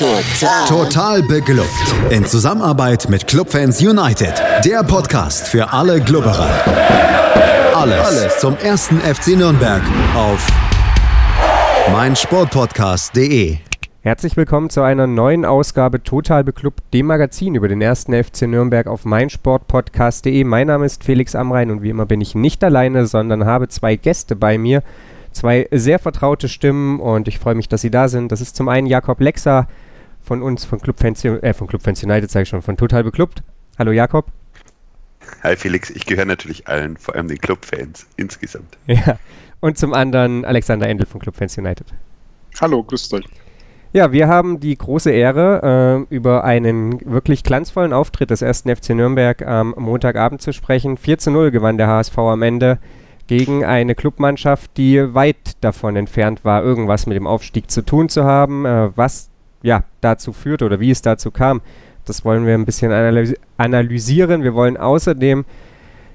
Total. Total beglückt. In Zusammenarbeit mit Clubfans United. Der Podcast für alle Glubberer. Alles, Alles zum ersten FC Nürnberg auf meinsportpodcast.de. Herzlich willkommen zu einer neuen Ausgabe Total Beklubbt, dem Magazin über den ersten FC Nürnberg auf meinsportpodcast.de. Mein Name ist Felix Amrein und wie immer bin ich nicht alleine, sondern habe zwei Gäste bei mir. Zwei sehr vertraute Stimmen und ich freue mich, dass Sie da sind. Das ist zum einen Jakob Lexer von uns, von Club Fans, äh, von Club Fans United, sage ich schon, von Total Beklubbt. Hallo Jakob. Hi Felix, ich gehöre natürlich allen, vor allem den Clubfans insgesamt. Ja, und zum anderen Alexander Endel von Club Fans United. Hallo, grüßt euch. Ja, wir haben die große Ehre, äh, über einen wirklich glanzvollen Auftritt des ersten FC Nürnberg am Montagabend zu sprechen. 4 zu 0 gewann der HSV am Ende gegen eine Clubmannschaft, die weit davon entfernt war, irgendwas mit dem Aufstieg zu tun zu haben. Äh, was ja dazu führte oder wie es dazu kam, das wollen wir ein bisschen analysi analysieren. Wir wollen außerdem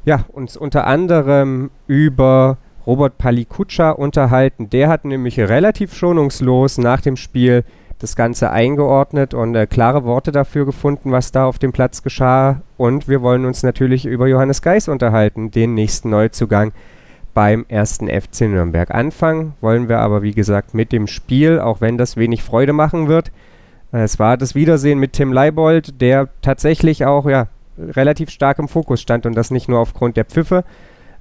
ja, uns unter anderem über Robert Palikutscha unterhalten. Der hat nämlich relativ schonungslos nach dem Spiel das Ganze eingeordnet und äh, klare Worte dafür gefunden, was da auf dem Platz geschah. Und wir wollen uns natürlich über Johannes Geis unterhalten, den nächsten Neuzugang beim ersten FC Nürnberg anfangen. Wollen wir aber, wie gesagt, mit dem Spiel, auch wenn das wenig Freude machen wird. Es war das Wiedersehen mit Tim Leibold, der tatsächlich auch ja, relativ stark im Fokus stand und das nicht nur aufgrund der Pfiffe.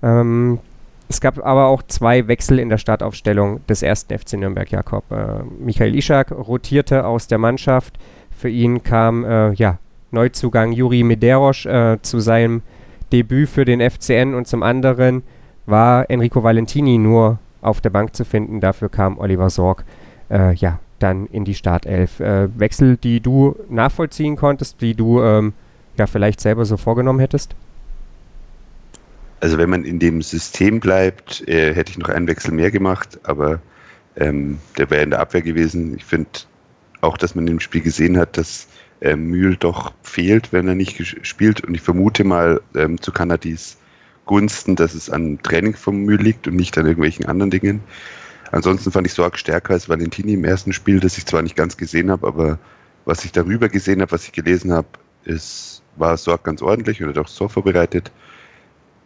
Ähm, es gab aber auch zwei Wechsel in der Startaufstellung des ersten FC Nürnberg Jakob. Äh, Michael Ischak rotierte aus der Mannschaft. Für ihn kam äh, ja, Neuzugang Juri Mederosch äh, zu seinem Debüt für den FCN und zum anderen war Enrico Valentini nur auf der Bank zu finden. Dafür kam Oliver Sorg äh, ja, dann in die Startelf. Äh, Wechsel, die du nachvollziehen konntest, die du ähm, ja vielleicht selber so vorgenommen hättest? Also wenn man in dem System bleibt, äh, hätte ich noch einen Wechsel mehr gemacht, aber ähm, der wäre in der Abwehr gewesen. Ich finde auch, dass man im Spiel gesehen hat, dass äh, Mühl doch fehlt, wenn er nicht spielt. Und ich vermute mal ähm, zu Kanadis Gunsten, dass es an Training vom Mühl liegt und nicht an irgendwelchen anderen Dingen. Ansonsten fand ich Sorg stärker als Valentini im ersten Spiel, das ich zwar nicht ganz gesehen habe, aber was ich darüber gesehen habe, was ich gelesen habe, ist, war Sorg ganz ordentlich und hat auch so vorbereitet.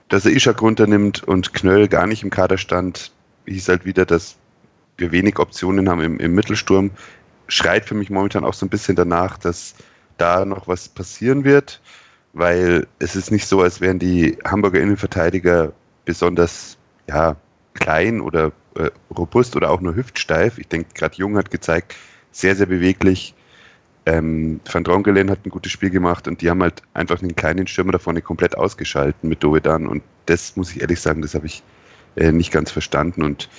Dass er Ishak runternimmt und Knöll gar nicht im Kader stand, hieß halt wieder, dass wir wenig Optionen haben im, im Mittelsturm. Schreit für mich momentan auch so ein bisschen danach, dass da noch was passieren wird weil es ist nicht so, als wären die Hamburger Innenverteidiger besonders ja, klein oder äh, robust oder auch nur hüftsteif. Ich denke, gerade Jung hat gezeigt, sehr, sehr beweglich. Ähm, Van Drongelen hat ein gutes Spiel gemacht und die haben halt einfach einen kleinen Stürmer da vorne komplett ausgeschalten mit Dovedan und das muss ich ehrlich sagen, das habe ich äh, nicht ganz verstanden und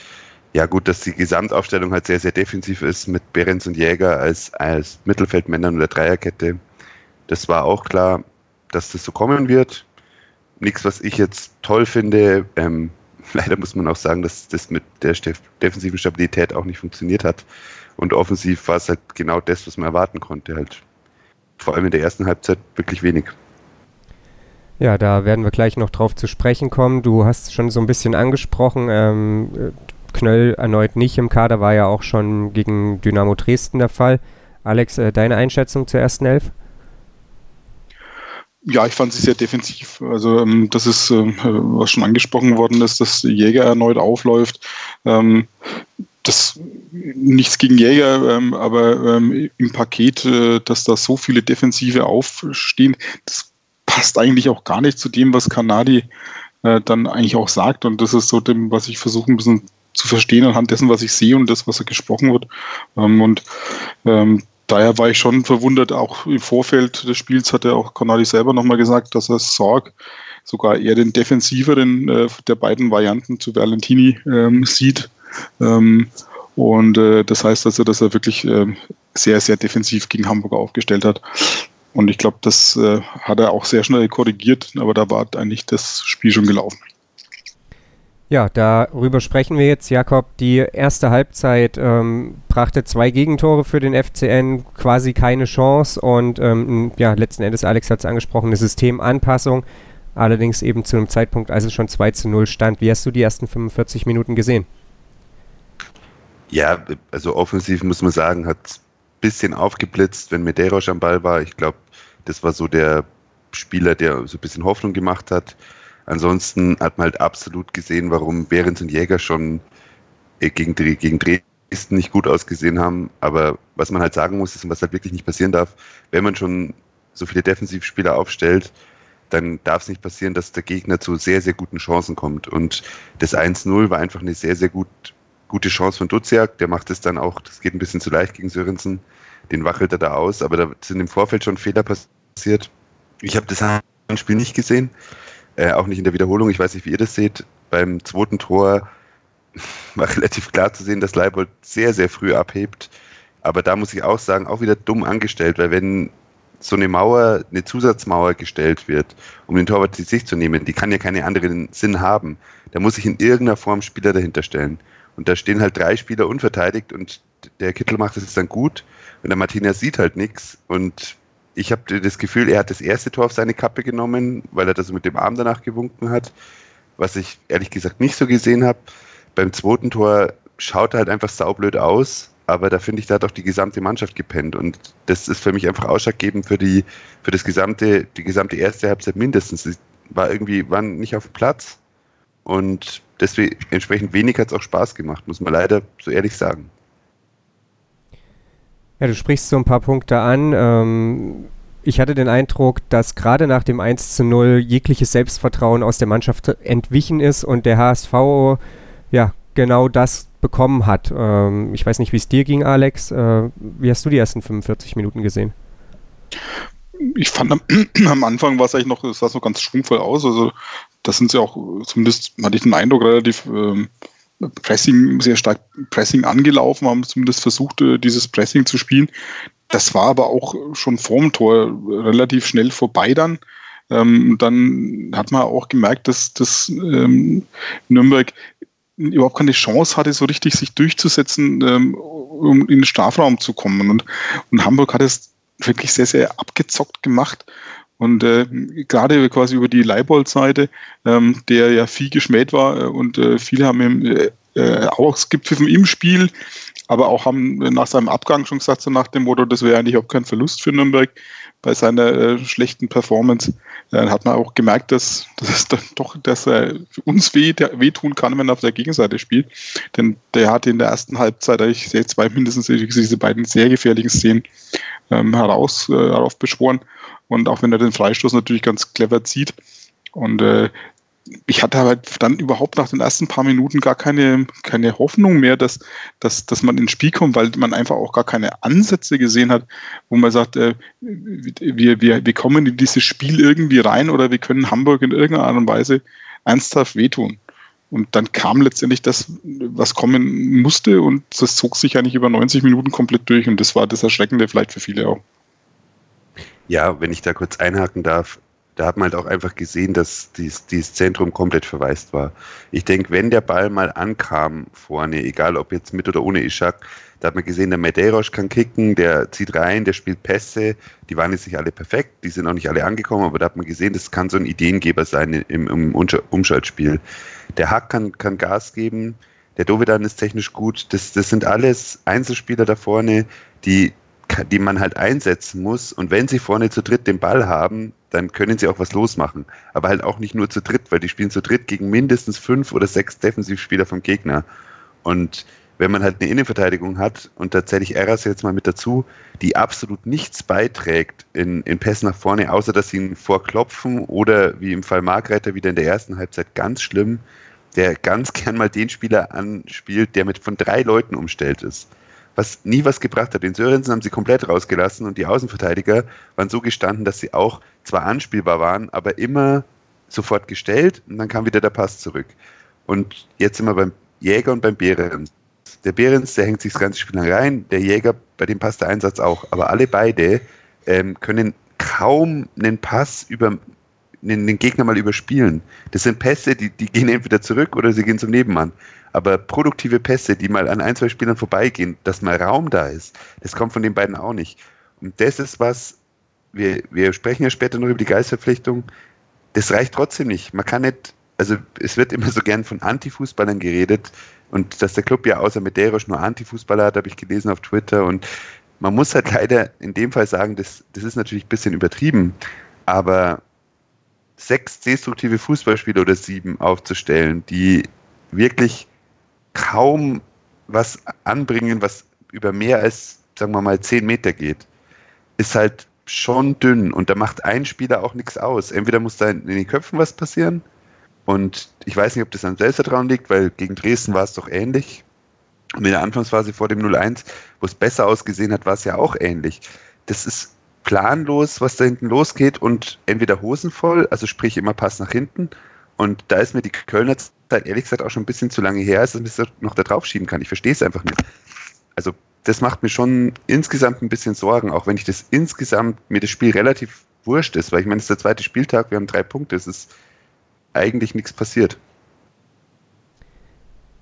ja gut, dass die Gesamtaufstellung halt sehr, sehr defensiv ist mit Behrens und Jäger als, als Mittelfeldmännern oder Dreierkette. Das war auch klar dass das so kommen wird. Nichts, was ich jetzt toll finde. Ähm, leider muss man auch sagen, dass das mit der defensiven Stabilität auch nicht funktioniert hat. Und offensiv war es halt genau das, was man erwarten konnte. Halt vor allem in der ersten Halbzeit wirklich wenig. Ja, da werden wir gleich noch drauf zu sprechen kommen. Du hast schon so ein bisschen angesprochen, ähm, Knöll erneut nicht im Kader, war ja auch schon gegen Dynamo Dresden der Fall. Alex, äh, deine Einschätzung zur ersten Elf? Ja, ich fand sie sehr defensiv. Also ähm, das ist, äh, was schon angesprochen worden ist, dass Jäger erneut aufläuft. Ähm, das nichts gegen Jäger, ähm, aber ähm, im Paket, äh, dass da so viele Defensive aufstehen, das passt eigentlich auch gar nicht zu dem, was Kanadi äh, dann eigentlich auch sagt. Und das ist so dem, was ich versuche ein bisschen zu verstehen anhand dessen, was ich sehe und das, was da gesprochen wird. Ähm, und ähm, daher war ich schon verwundert, auch im Vorfeld des Spiels hat er auch Conradi selber nochmal gesagt, dass er Sorg sogar eher den defensiveren äh, der beiden Varianten zu Valentini ähm, sieht. Ähm, und äh, das heißt also, dass er wirklich äh, sehr, sehr defensiv gegen Hamburg aufgestellt hat. Und ich glaube, das äh, hat er auch sehr schnell korrigiert, aber da war eigentlich das Spiel schon gelaufen. Ja, darüber sprechen wir jetzt, Jakob. Die erste Halbzeit ähm, brachte zwei Gegentore für den FCN, quasi keine Chance und ähm, ja, letzten Endes, Alex hat es angesprochen, eine Systemanpassung, allerdings eben zu einem Zeitpunkt, als es schon 2 zu 0 stand. Wie hast du die ersten 45 Minuten gesehen? Ja, also offensiv muss man sagen, hat bisschen aufgeblitzt, wenn Medeiros am Ball war. Ich glaube, das war so der Spieler, der so ein bisschen Hoffnung gemacht hat. Ansonsten hat man halt absolut gesehen, warum Behrens und Jäger schon äh, gegen, gegen Dresden nicht gut ausgesehen haben. Aber was man halt sagen muss, ist, und was halt wirklich nicht passieren darf, wenn man schon so viele Defensivspieler aufstellt, dann darf es nicht passieren, dass der Gegner zu sehr, sehr guten Chancen kommt. Und das 1-0 war einfach eine sehr, sehr gut, gute Chance von Duziak. Der macht es dann auch, das geht ein bisschen zu leicht gegen Sörensen. Den wachelt er da aus, aber da sind im Vorfeld schon Fehler passiert. Ich habe das Spiel nicht gesehen, äh, auch nicht in der Wiederholung. Ich weiß nicht, wie ihr das seht. Beim zweiten Tor war relativ klar zu sehen, dass Leibold sehr, sehr früh abhebt. Aber da muss ich auch sagen, auch wieder dumm angestellt, weil wenn so eine Mauer, eine Zusatzmauer gestellt wird, um den Torwart zu sich zu nehmen, die kann ja keinen anderen Sinn haben. Da muss ich in irgendeiner Form Spieler dahinter stellen. Und da stehen halt drei Spieler unverteidigt und der Kittel macht das dann gut und der Martinez sieht halt nichts. Und ich habe das Gefühl, er hat das erste Tor auf seine Kappe genommen, weil er das mit dem Arm danach gewunken hat, was ich ehrlich gesagt nicht so gesehen habe. Beim zweiten Tor schaut er halt einfach saublöd aus aber da finde ich, da hat auch die gesamte Mannschaft gepennt. Und das ist für mich einfach ausschlaggebend für die, für das gesamte, die gesamte erste Halbzeit mindestens. Sie war irgendwie, waren nicht auf dem Platz. Und deswegen entsprechend wenig hat es auch Spaß gemacht, muss man leider so ehrlich sagen. Ja, du sprichst so ein paar Punkte an. Ähm, ich hatte den Eindruck, dass gerade nach dem 1 zu 0 jegliches Selbstvertrauen aus der Mannschaft entwichen ist und der HSV ja genau das bekommen hat. Ähm, ich weiß nicht, wie es dir ging, Alex. Äh, wie hast du die ersten 45 Minuten gesehen? Ich fand am, am Anfang war es eigentlich noch, es sah so ganz schwungvoll aus. Also das sind sie auch, zumindest hatte ich den Eindruck, relativ ähm, Pressing, sehr stark Pressing angelaufen, haben zumindest versucht, äh, dieses Pressing zu spielen. Das war aber auch schon vorm Tor relativ schnell vorbei dann. Ähm, dann hat man auch gemerkt, dass, dass ähm, Nürnberg überhaupt keine Chance hatte, so richtig sich durchzusetzen, ähm, um in den Strafraum zu kommen. Und, und Hamburg hat es wirklich sehr, sehr abgezockt gemacht. Und äh, gerade quasi über die Leibold-Seite, ähm, der ja viel geschmäht war äh, und äh, viele haben ihm äh, äh, ausgepfiffen im Spiel, aber auch haben nach seinem Abgang schon gesagt, so nach dem Motto, das wäre eigentlich auch kein Verlust für Nürnberg bei seiner äh, schlechten Performance. Äh, hat man auch gemerkt, dass, dass es dann doch, dass er uns weh, der, wehtun kann, wenn er auf der Gegenseite spielt. Denn der hatte in der ersten Halbzeit, ich sehe zwei mindestens diese beiden sehr gefährlichen Szenen ähm, heraus, äh, darauf beschworen. Und auch wenn er den Freistoß natürlich ganz clever zieht. Und äh, ich hatte halt dann überhaupt nach den ersten paar Minuten gar keine, keine Hoffnung mehr, dass, dass, dass man ins Spiel kommt, weil man einfach auch gar keine Ansätze gesehen hat, wo man sagt, äh, wir, wir, wir kommen in dieses Spiel irgendwie rein oder wir können Hamburg in irgendeiner Art und Weise ernsthaft wehtun. Und dann kam letztendlich das, was kommen musste und das zog sich eigentlich über 90 Minuten komplett durch und das war das Erschreckende vielleicht für viele auch. Ja, wenn ich da kurz einhaken darf, da hat man halt auch einfach gesehen, dass dies, dieses Zentrum komplett verwaist war. Ich denke, wenn der Ball mal ankam vorne, egal ob jetzt mit oder ohne Ishak, da hat man gesehen, der Medeiros kann kicken, der zieht rein, der spielt Pässe, die waren jetzt nicht alle perfekt, die sind auch nicht alle angekommen, aber da hat man gesehen, das kann so ein Ideengeber sein im, im Umschaltspiel. Der Hack kann, kann Gas geben, der Dovedan ist technisch gut, das, das sind alles Einzelspieler da vorne, die die man halt einsetzen muss. Und wenn sie vorne zu dritt den Ball haben, dann können sie auch was losmachen. Aber halt auch nicht nur zu dritt, weil die spielen zu dritt gegen mindestens fünf oder sechs Defensivspieler vom Gegner. Und wenn man halt eine Innenverteidigung hat, und da zähle ich Eras jetzt mal mit dazu, die absolut nichts beiträgt in, in Pässen nach vorne, außer dass sie ihn vorklopfen oder wie im Fall Margreiter wieder in der ersten Halbzeit ganz schlimm, der ganz gern mal den Spieler anspielt, der mit von drei Leuten umstellt ist was nie was gebracht hat. Den Sörensen haben sie komplett rausgelassen und die Außenverteidiger waren so gestanden, dass sie auch zwar anspielbar waren, aber immer sofort gestellt und dann kam wieder der Pass zurück. Und jetzt sind wir beim Jäger und beim Behrens. Der Behrens, der hängt sich das ganze Spiel lang rein, der Jäger, bei dem passt der Einsatz auch. Aber alle beide ähm, können kaum einen Pass über den, Gegner mal überspielen. Das sind Pässe, die, die gehen entweder zurück oder sie gehen zum Nebenmann. Aber produktive Pässe, die mal an ein, zwei Spielern vorbeigehen, dass mal Raum da ist, das kommt von den beiden auch nicht. Und das ist was, wir, wir sprechen ja später noch über die Geistverpflichtung, das reicht trotzdem nicht. Man kann nicht, also es wird immer so gern von Antifußballern geredet und dass der Club ja außer Medeiros nur Antifußballer hat, habe ich gelesen auf Twitter und man muss halt leider in dem Fall sagen, das, das ist natürlich ein bisschen übertrieben, aber sechs destruktive Fußballspieler oder sieben aufzustellen, die wirklich kaum was anbringen, was über mehr als, sagen wir mal, zehn Meter geht, ist halt schon dünn und da macht ein Spieler auch nichts aus. Entweder muss da in den Köpfen was passieren und ich weiß nicht, ob das an Selbstvertrauen liegt, weil gegen Dresden war es doch ähnlich. Und in der Anfangsphase vor dem 0-1, wo es besser ausgesehen hat, war es ja auch ähnlich. Das ist planlos, was da hinten losgeht und entweder Hosen voll, also sprich immer Pass nach hinten. Und da ist mir die Kölner Zeit ehrlich gesagt auch schon ein bisschen zu lange her, als dass man es noch da drauf schieben kann. Ich verstehe es einfach nicht. Also das macht mir schon insgesamt ein bisschen Sorgen, auch wenn ich das insgesamt mir das Spiel relativ wurscht ist, weil ich meine, es ist der zweite Spieltag, wir haben drei Punkte, es ist eigentlich nichts passiert.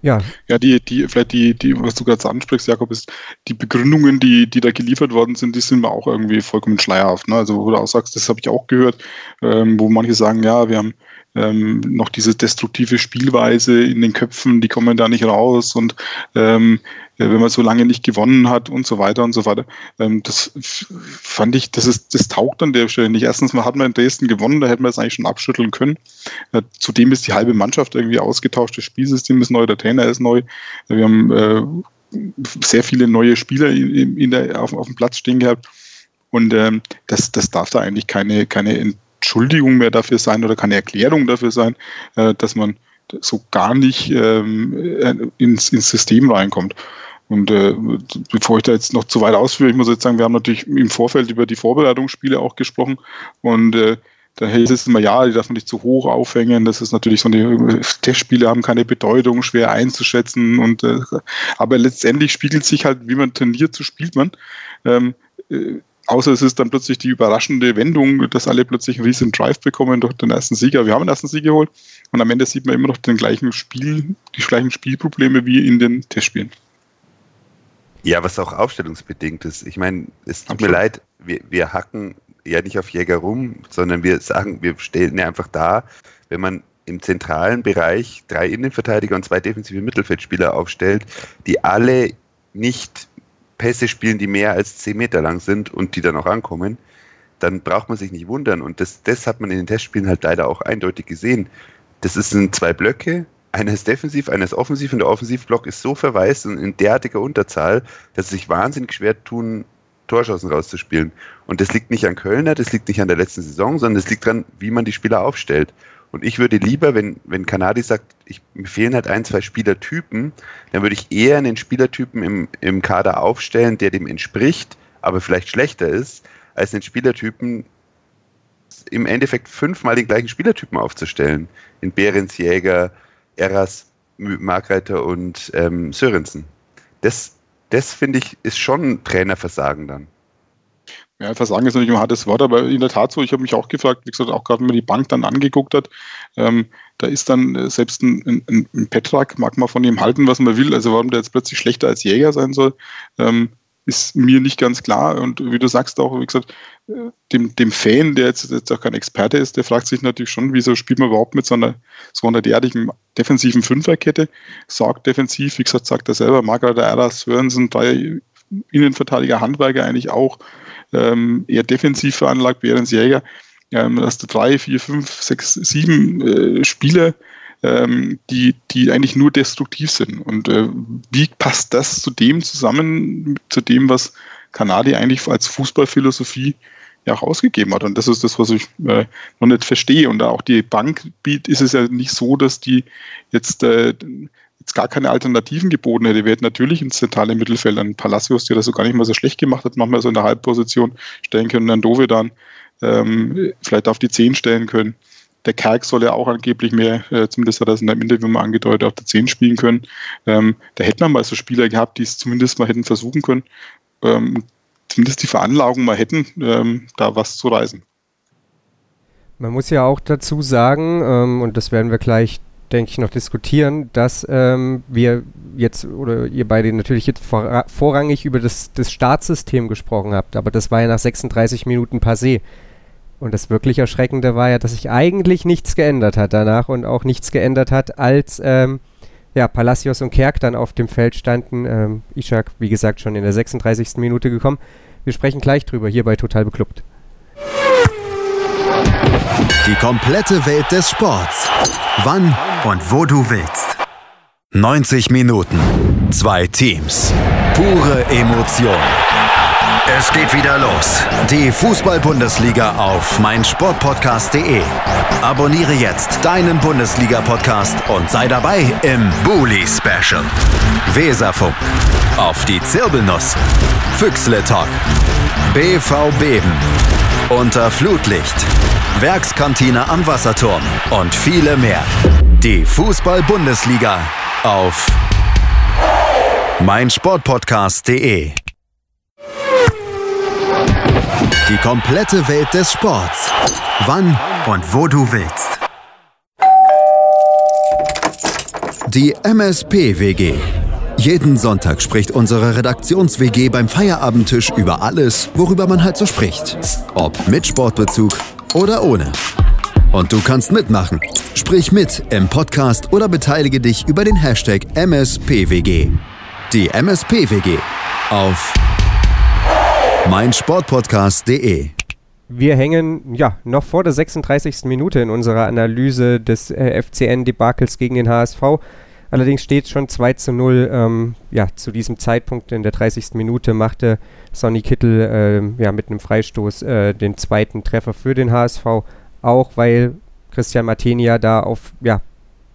Ja. Ja, die, die, vielleicht die, die, was du gerade ansprichst, Jakob, ist, die Begründungen, die, die da geliefert worden sind, die sind mir auch irgendwie vollkommen schleierhaft. Ne? Also, wo du auch sagst, das habe ich auch gehört, ähm, wo manche sagen, ja, wir haben ähm, noch diese destruktive Spielweise in den Köpfen, die kommen da nicht raus und ähm, äh, wenn man so lange nicht gewonnen hat und so weiter und so weiter. Ähm, das fand ich, das ist, das taugt an der Stelle nicht. Erstens mal hat man in Dresden gewonnen, da hätten wir es eigentlich schon abschütteln können. Äh, zudem ist die halbe Mannschaft irgendwie ausgetauscht, das Spielsystem ist neu, der Trainer ist neu. Wir haben äh, sehr viele neue Spieler in, in der, auf, auf dem Platz stehen gehabt. Und ähm, das, das darf da eigentlich keine, keine Entschuldigung mehr dafür sein oder keine Erklärung dafür sein, äh, dass man so gar nicht ähm, äh, ins, ins System reinkommt. Und äh, bevor ich da jetzt noch zu weit ausführe, ich muss jetzt sagen, wir haben natürlich im Vorfeld über die Vorbereitungsspiele auch gesprochen und äh, da hieß es immer, ja, die darf man nicht zu hoch aufhängen. Das ist natürlich so, die Testspiele haben keine Bedeutung, schwer einzuschätzen. Und äh, aber letztendlich spiegelt sich halt, wie man trainiert, so spielt man. Ähm, äh, außer es ist dann plötzlich die überraschende Wendung, dass alle plötzlich einen riesen Drive bekommen durch den ersten Sieger. Wir haben den ersten Sieg geholt und am Ende sieht man immer noch den gleichen Spiel, die gleichen Spielprobleme wie in den Testspielen. Ja, was auch aufstellungsbedingt ist. Ich meine, es tut Absolut. mir leid, wir, wir hacken ja nicht auf Jäger rum, sondern wir sagen, wir stellen ja einfach da, wenn man im zentralen Bereich drei Innenverteidiger und zwei defensive Mittelfeldspieler aufstellt, die alle nicht Pässe spielen, die mehr als zehn Meter lang sind und die dann auch ankommen, dann braucht man sich nicht wundern. Und das, das hat man in den Testspielen halt leider auch eindeutig gesehen. Das sind zwei Blöcke, einer ist defensiv, einer ist offensiv und der Offensivblock ist so verwaist und in derartiger Unterzahl, dass sie sich wahnsinnig schwer tun, Torschancen rauszuspielen. Und das liegt nicht an Kölner, das liegt nicht an der letzten Saison, sondern es liegt daran, wie man die Spieler aufstellt. Und ich würde lieber, wenn, wenn Kanadi sagt, ich, mir fehlen halt ein, zwei Spielertypen, dann würde ich eher einen Spielertypen im, im Kader aufstellen, der dem entspricht, aber vielleicht schlechter ist, als einen Spielertypen im Endeffekt fünfmal den gleichen Spielertypen aufzustellen. In Behrens Jäger, Eras, Margreiter und ähm, Sörensen. Das, das finde ich, ist schon Trainerversagen dann. Ja, Versagen ist natürlich ein hartes Wort, aber in der Tat so, ich habe mich auch gefragt, wie gesagt, auch gerade wenn man die Bank dann angeguckt hat, ähm, da ist dann äh, selbst ein, ein, ein Petrak, mag man von ihm halten, was man will, also warum der jetzt plötzlich schlechter als Jäger sein soll, ähm, ist mir nicht ganz klar. Und wie du sagst auch, wie gesagt, dem, dem Fan, der jetzt, jetzt auch kein Experte ist, der fragt sich natürlich schon, wieso spielt man überhaupt mit so einer, so einer derartigen defensiven Fünferkette? Sagt defensiv, wie gesagt, sagt er selber, Margaret Erra, Sörensen, drei Innenverteidiger, Handwerker eigentlich auch ähm, eher defensiv veranlagt, während Jäger. Ähm, hast du drei, vier, fünf, sechs, sieben äh, Spieler, ähm, die, die eigentlich nur destruktiv sind. Und äh, wie passt das zu dem zusammen, zu dem, was Kanadi eigentlich als Fußballphilosophie ja auch ausgegeben hat. Und das ist das, was ich äh, noch nicht verstehe. Und auch die Bank ist es ja nicht so, dass die jetzt, äh, jetzt gar keine Alternativen geboten hätte. Wir hätten natürlich ins zentrale Mittelfeld einen Palacios, der das so gar nicht mal so schlecht gemacht hat, manchmal so in der Halbposition stellen können, dann Dove dann ähm, vielleicht auf die 10 stellen können. Der Kerk soll ja auch angeblich mehr, äh, zumindest hat er es in einem Interview mal angedeutet, auf der 10 spielen können. Ähm, da hätten wir mal so Spieler gehabt, die es zumindest mal hätten versuchen können. Ähm, zumindest die Veranlagung mal hätten, ähm, da was zu reisen. Man muss ja auch dazu sagen, ähm, und das werden wir gleich, denke ich, noch diskutieren, dass ähm, wir jetzt oder ihr beide natürlich jetzt vor, vorrangig über das, das Startsystem gesprochen habt, aber das war ja nach 36 Minuten passé. Und das wirklich Erschreckende war ja, dass sich eigentlich nichts geändert hat danach und auch nichts geändert hat, als ähm, ja, Palacios und Kerk dann auf dem Feld standen. Ähm, Ishak, wie gesagt, schon in der 36. Minute gekommen. Wir sprechen gleich drüber hier bei Total Beklubbt. Die komplette Welt des Sports. Wann und wo du willst. 90 Minuten. Zwei Teams. Pure Emotion. Es geht wieder los. Die Fußball-Bundesliga auf meinsportpodcast.de. Abonniere jetzt deinen Bundesliga-Podcast und sei dabei im Bully Special. Weserfunk. Auf die Zirbelnuss. Füchsle Talk. BV Beben. Unter Flutlicht. Werkskantine am Wasserturm und viele mehr. Die Fußball-Bundesliga auf meinsportpodcast.de. Die komplette Welt des Sports. Wann und wo du willst. Die MSP-WG. Jeden Sonntag spricht unsere Redaktions-WG beim Feierabendtisch über alles, worüber man halt so spricht. Ob mit Sportbezug oder ohne. Und du kannst mitmachen. Sprich mit im Podcast oder beteilige dich über den Hashtag MSPWG. Die MSPWG auf meinsportpodcast.de. Wir hängen ja noch vor der 36. Minute in unserer Analyse des äh, FCN-Debakels gegen den HSV. Allerdings steht es schon 2 zu 0. Ähm, ja, zu diesem Zeitpunkt in der 30. Minute machte Sonny Kittel äh, ja, mit einem Freistoß äh, den zweiten Treffer für den HSV. Auch weil Christian Martenia da auf ja,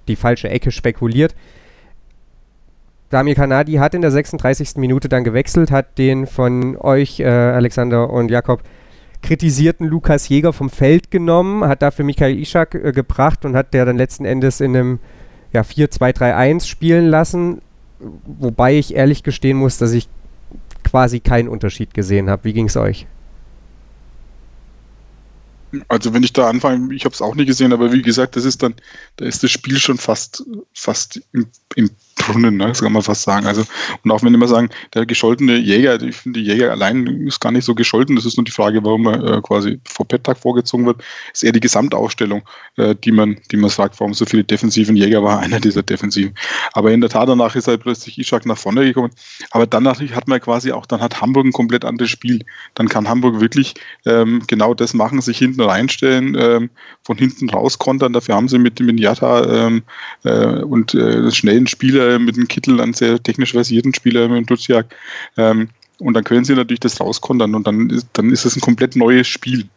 die falsche Ecke spekuliert. Damir Kanadi hat in der 36. Minute dann gewechselt, hat den von euch, äh, Alexander und Jakob, kritisierten Lukas Jäger vom Feld genommen, hat dafür Michael Ischak äh, gebracht und hat der dann letzten Endes in einem ja, 4-2-3-1 spielen lassen. Wobei ich ehrlich gestehen muss, dass ich quasi keinen Unterschied gesehen habe. Wie ging es euch? Also wenn ich da anfange, ich habe es auch nicht gesehen, aber wie gesagt, das ist dann, da ist das Spiel schon fast, fast im, im Brunnen, ne? das kann man fast sagen. Also, und auch wenn immer sagen, der gescholtene Jäger, ich finde, Jäger allein ist gar nicht so gescholten. Das ist nur die Frage, warum er äh, quasi vor Pettag vorgezogen wird, ist eher die Gesamtausstellung, äh, die man, die man sagt, warum so viele defensiven Jäger war, einer dieser defensiven. Aber in der Tat, danach ist halt plötzlich Ishak nach vorne gekommen. Aber dann hat man quasi auch, dann hat Hamburg ein komplett anderes Spiel. Dann kann Hamburg wirklich ähm, genau das machen, sich hinten reinstellen, ähm, von hinten rauskontern. Dafür haben sie mit, mit Jatta ähm, äh, und äh, schnellen Spieler mit dem Kittel, einen sehr technisch versierten Spieler mit dem Duziak. Ähm, und dann können sie natürlich das rauskontern und dann ist, dann ist es ein komplett neues Spiel.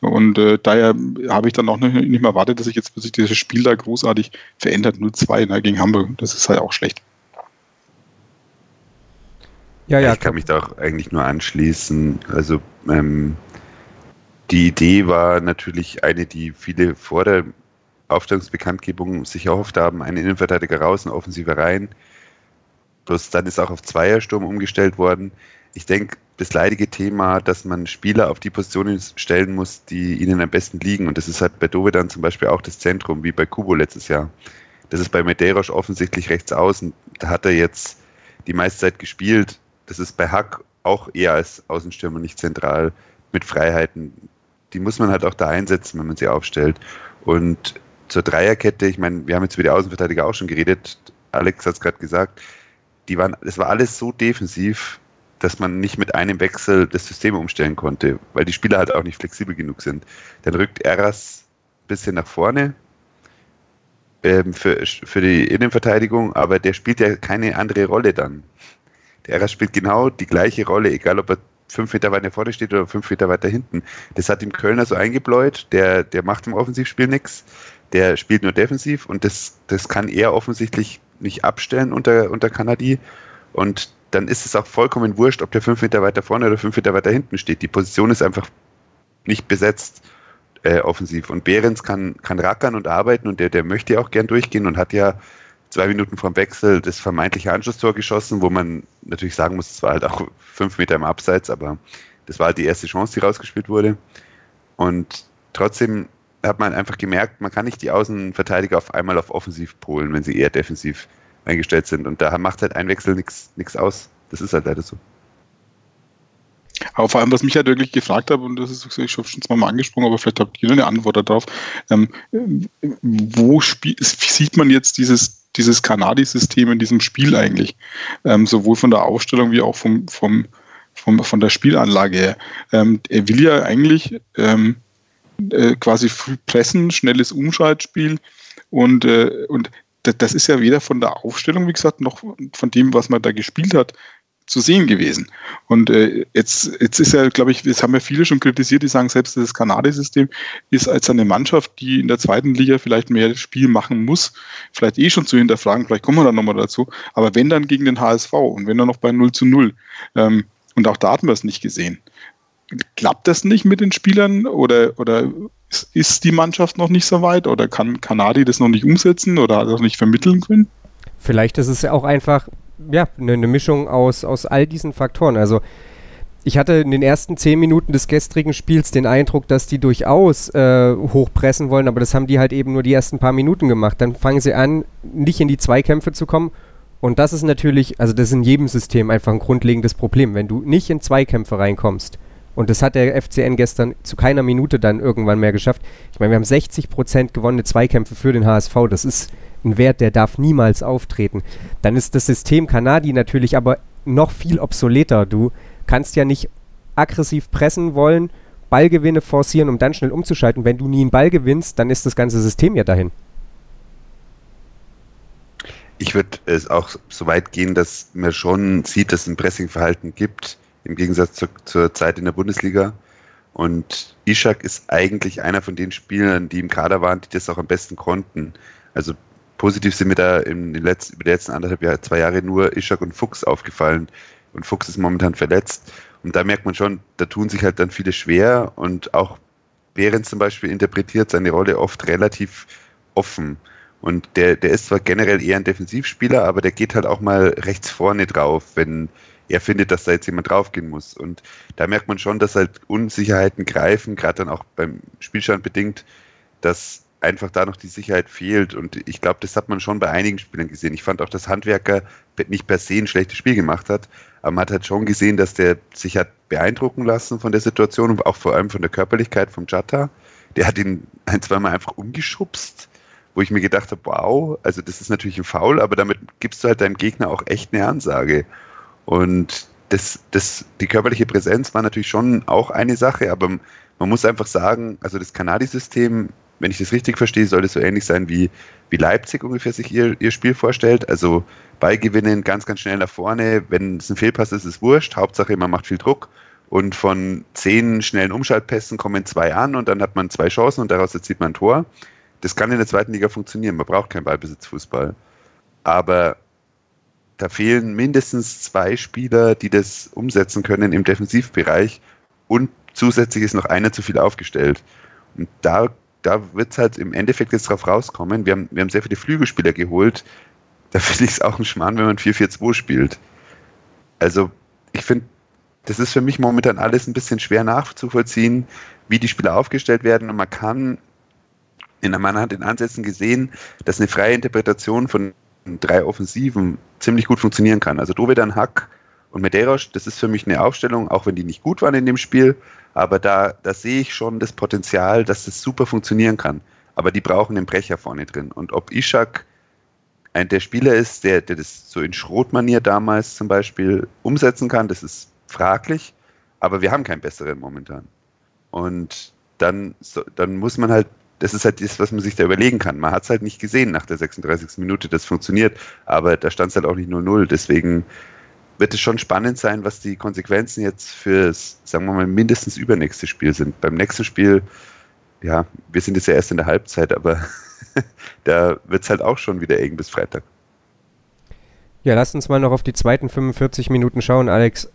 Und äh, daher habe ich dann auch nicht, nicht mehr erwartet, dass sich jetzt plötzlich dieses Spiel da großartig verändert. 0-2 ne, gegen Hamburg. Das ist halt auch schlecht. Ja, ja. Ich kann mich da auch eigentlich nur anschließen. Also ähm, die Idee war natürlich eine, die viele vor der Aufstellungsbekanntgebung sich erhofft haben, einen Innenverteidiger raus, eine Offensive rein. Bloß dann ist auch auf Zweiersturm umgestellt worden. Ich denke, das leidige Thema, dass man Spieler auf die Positionen stellen muss, die ihnen am besten liegen. Und das ist halt bei Dove dann zum Beispiel auch das Zentrum, wie bei Kubo letztes Jahr. Das ist bei Medeiros offensichtlich rechts außen. Da hat er jetzt die meiste Zeit gespielt. Das ist bei Hack auch eher als Außenstürmer nicht zentral mit Freiheiten die muss man halt auch da einsetzen, wenn man sie aufstellt. Und zur Dreierkette, ich meine, wir haben jetzt über die Außenverteidiger auch schon geredet, Alex hat es gerade gesagt, die waren, das war alles so defensiv, dass man nicht mit einem Wechsel das System umstellen konnte, weil die Spieler halt auch nicht flexibel genug sind. Dann rückt Eras ein bisschen nach vorne ähm, für, für die Innenverteidigung, aber der spielt ja keine andere Rolle dann. Der Eras spielt genau die gleiche Rolle, egal ob er fünf Meter weiter vorne steht oder fünf Meter weiter hinten. Das hat ihm Kölner so eingebläut, der, der macht im Offensivspiel nichts, der spielt nur defensiv und das, das kann er offensichtlich nicht abstellen unter, unter Kanadi. Und dann ist es auch vollkommen wurscht, ob der fünf Meter weiter vorne oder fünf Meter weiter hinten steht. Die Position ist einfach nicht besetzt äh, offensiv. Und Behrens kann, kann rackern und arbeiten und der, der möchte ja auch gern durchgehen und hat ja zwei Minuten vorm Wechsel das vermeintliche Anschlusstor geschossen, wo man natürlich sagen muss, es war halt auch fünf Meter im Abseits, aber das war halt die erste Chance, die rausgespielt wurde. Und trotzdem hat man einfach gemerkt, man kann nicht die Außenverteidiger auf einmal auf offensiv polen, wenn sie eher defensiv eingestellt sind. Und da macht halt ein Wechsel nichts aus. Das ist halt leider so. Aber vor allem, was mich halt wirklich gefragt habe, und das ist ich schon zweimal angesprochen, aber vielleicht habt ihr eine Antwort darauf, ähm, wo sieht man jetzt dieses dieses Kanadi-System in diesem Spiel eigentlich. Ähm, sowohl von der Aufstellung wie auch vom, vom, vom, von der Spielanlage her. Ähm, er will ja eigentlich ähm, äh, quasi früh pressen, schnelles Umschaltspiel und, äh, und das ist ja weder von der Aufstellung, wie gesagt, noch von dem, was man da gespielt hat, zu sehen gewesen. Und äh, jetzt, jetzt ist ja, glaube ich, das haben ja viele schon kritisiert, die sagen, selbst das Kanadisystem ist als eine Mannschaft, die in der zweiten Liga vielleicht mehr Spiel machen muss, vielleicht eh schon zu hinterfragen, vielleicht kommen wir dann nochmal dazu, aber wenn dann gegen den HSV und wenn dann noch bei 0 zu 0. Ähm, und auch da hatten wir es nicht gesehen. Klappt das nicht mit den Spielern oder, oder ist die Mannschaft noch nicht so weit oder kann Kanadi das noch nicht umsetzen oder hat das nicht vermitteln können? Vielleicht ist es ja auch einfach ja, eine, eine Mischung aus, aus all diesen Faktoren. Also ich hatte in den ersten zehn Minuten des gestrigen Spiels den Eindruck, dass die durchaus äh, hochpressen wollen, aber das haben die halt eben nur die ersten paar Minuten gemacht. Dann fangen sie an, nicht in die Zweikämpfe zu kommen. Und das ist natürlich, also das ist in jedem System einfach ein grundlegendes Problem. Wenn du nicht in Zweikämpfe reinkommst, und das hat der FCN gestern zu keiner Minute dann irgendwann mehr geschafft. Ich meine, wir haben 60% gewonnene Zweikämpfe für den HSV. Das ist ein Wert, der darf niemals auftreten. Dann ist das System Kanadi natürlich aber noch viel obsoleter. Du kannst ja nicht aggressiv pressen wollen, Ballgewinne forcieren, um dann schnell umzuschalten. Wenn du nie einen Ball gewinnst, dann ist das ganze System ja dahin. Ich würde es auch so weit gehen, dass man schon sieht, dass es ein Pressingverhalten gibt, im Gegensatz zu, zur Zeit in der Bundesliga. Und Ishak ist eigentlich einer von den Spielern, die im Kader waren, die das auch am besten konnten. Also positiv sind mir da in den letzten, über die letzten anderthalb Jahre, zwei Jahre nur Ishak und Fuchs aufgefallen. Und Fuchs ist momentan verletzt. Und da merkt man schon, da tun sich halt dann viele schwer und auch Behrens zum Beispiel interpretiert seine Rolle oft relativ offen. Und der, der ist zwar generell eher ein Defensivspieler, aber der geht halt auch mal rechts vorne drauf, wenn er findet, dass da jetzt jemand draufgehen muss. Und da merkt man schon, dass halt Unsicherheiten greifen, gerade dann auch beim Spielstand bedingt, dass einfach da noch die Sicherheit fehlt. Und ich glaube, das hat man schon bei einigen Spielern gesehen. Ich fand auch, dass Handwerker nicht per se ein schlechtes Spiel gemacht hat, aber man hat halt schon gesehen, dass der sich hat beeindrucken lassen von der Situation und auch vor allem von der Körperlichkeit vom Jata. Der hat ihn ein, zweimal einfach umgeschubst, wo ich mir gedacht habe, wow, also das ist natürlich ein Foul, aber damit gibst du halt deinem Gegner auch echt eine Ansage. Und das, das, die körperliche Präsenz war natürlich schon auch eine Sache, aber man muss einfach sagen, also das Kanadi-System wenn ich das richtig verstehe, soll es so ähnlich sein wie, wie Leipzig ungefähr sich ihr, ihr Spiel vorstellt. Also Ballgewinnen ganz, ganz schnell nach vorne. Wenn es ein Fehlpass ist, ist es wurscht. Hauptsache, man macht viel Druck. Und von zehn schnellen Umschaltpässen kommen zwei an und dann hat man zwei Chancen und daraus erzielt man ein Tor. Das kann in der zweiten Liga funktionieren. Man braucht keinen Ballbesitzfußball. Aber da fehlen mindestens zwei Spieler, die das umsetzen können im Defensivbereich und zusätzlich ist noch einer zu viel aufgestellt. Und da da wird es halt im Endeffekt jetzt drauf rauskommen. Wir haben, wir haben sehr viele Flügelspieler geholt. Da finde ich es auch ein Schmarrn, wenn man 4-4-2 spielt. Also, ich finde, das ist für mich momentan alles ein bisschen schwer nachzuvollziehen, wie die Spieler aufgestellt werden. Und man kann, in man hat in Ansätzen gesehen, dass eine freie Interpretation von drei Offensiven ziemlich gut funktionieren kann. Also Dovedan, Hack und Medeiros, das ist für mich eine Aufstellung, auch wenn die nicht gut waren in dem Spiel, aber da, da sehe ich schon das Potenzial, dass das super funktionieren kann. Aber die brauchen den Brecher vorne drin. Und ob Ishak ein der Spieler ist, der, der das so in Schrotmanier damals zum Beispiel umsetzen kann, das ist fraglich. Aber wir haben keinen besseren momentan. Und dann, dann muss man halt, das ist halt das, was man sich da überlegen kann. Man hat es halt nicht gesehen nach der 36. Minute, das funktioniert, aber da stand es halt auch nicht 0-0. Deswegen wird es schon spannend sein, was die Konsequenzen jetzt fürs, sagen wir mal, mindestens übernächste Spiel sind. Beim nächsten Spiel, ja, wir sind jetzt ja erst in der Halbzeit, aber da wird es halt auch schon wieder eng bis Freitag. Ja, lass uns mal noch auf die zweiten 45 Minuten schauen, Alex.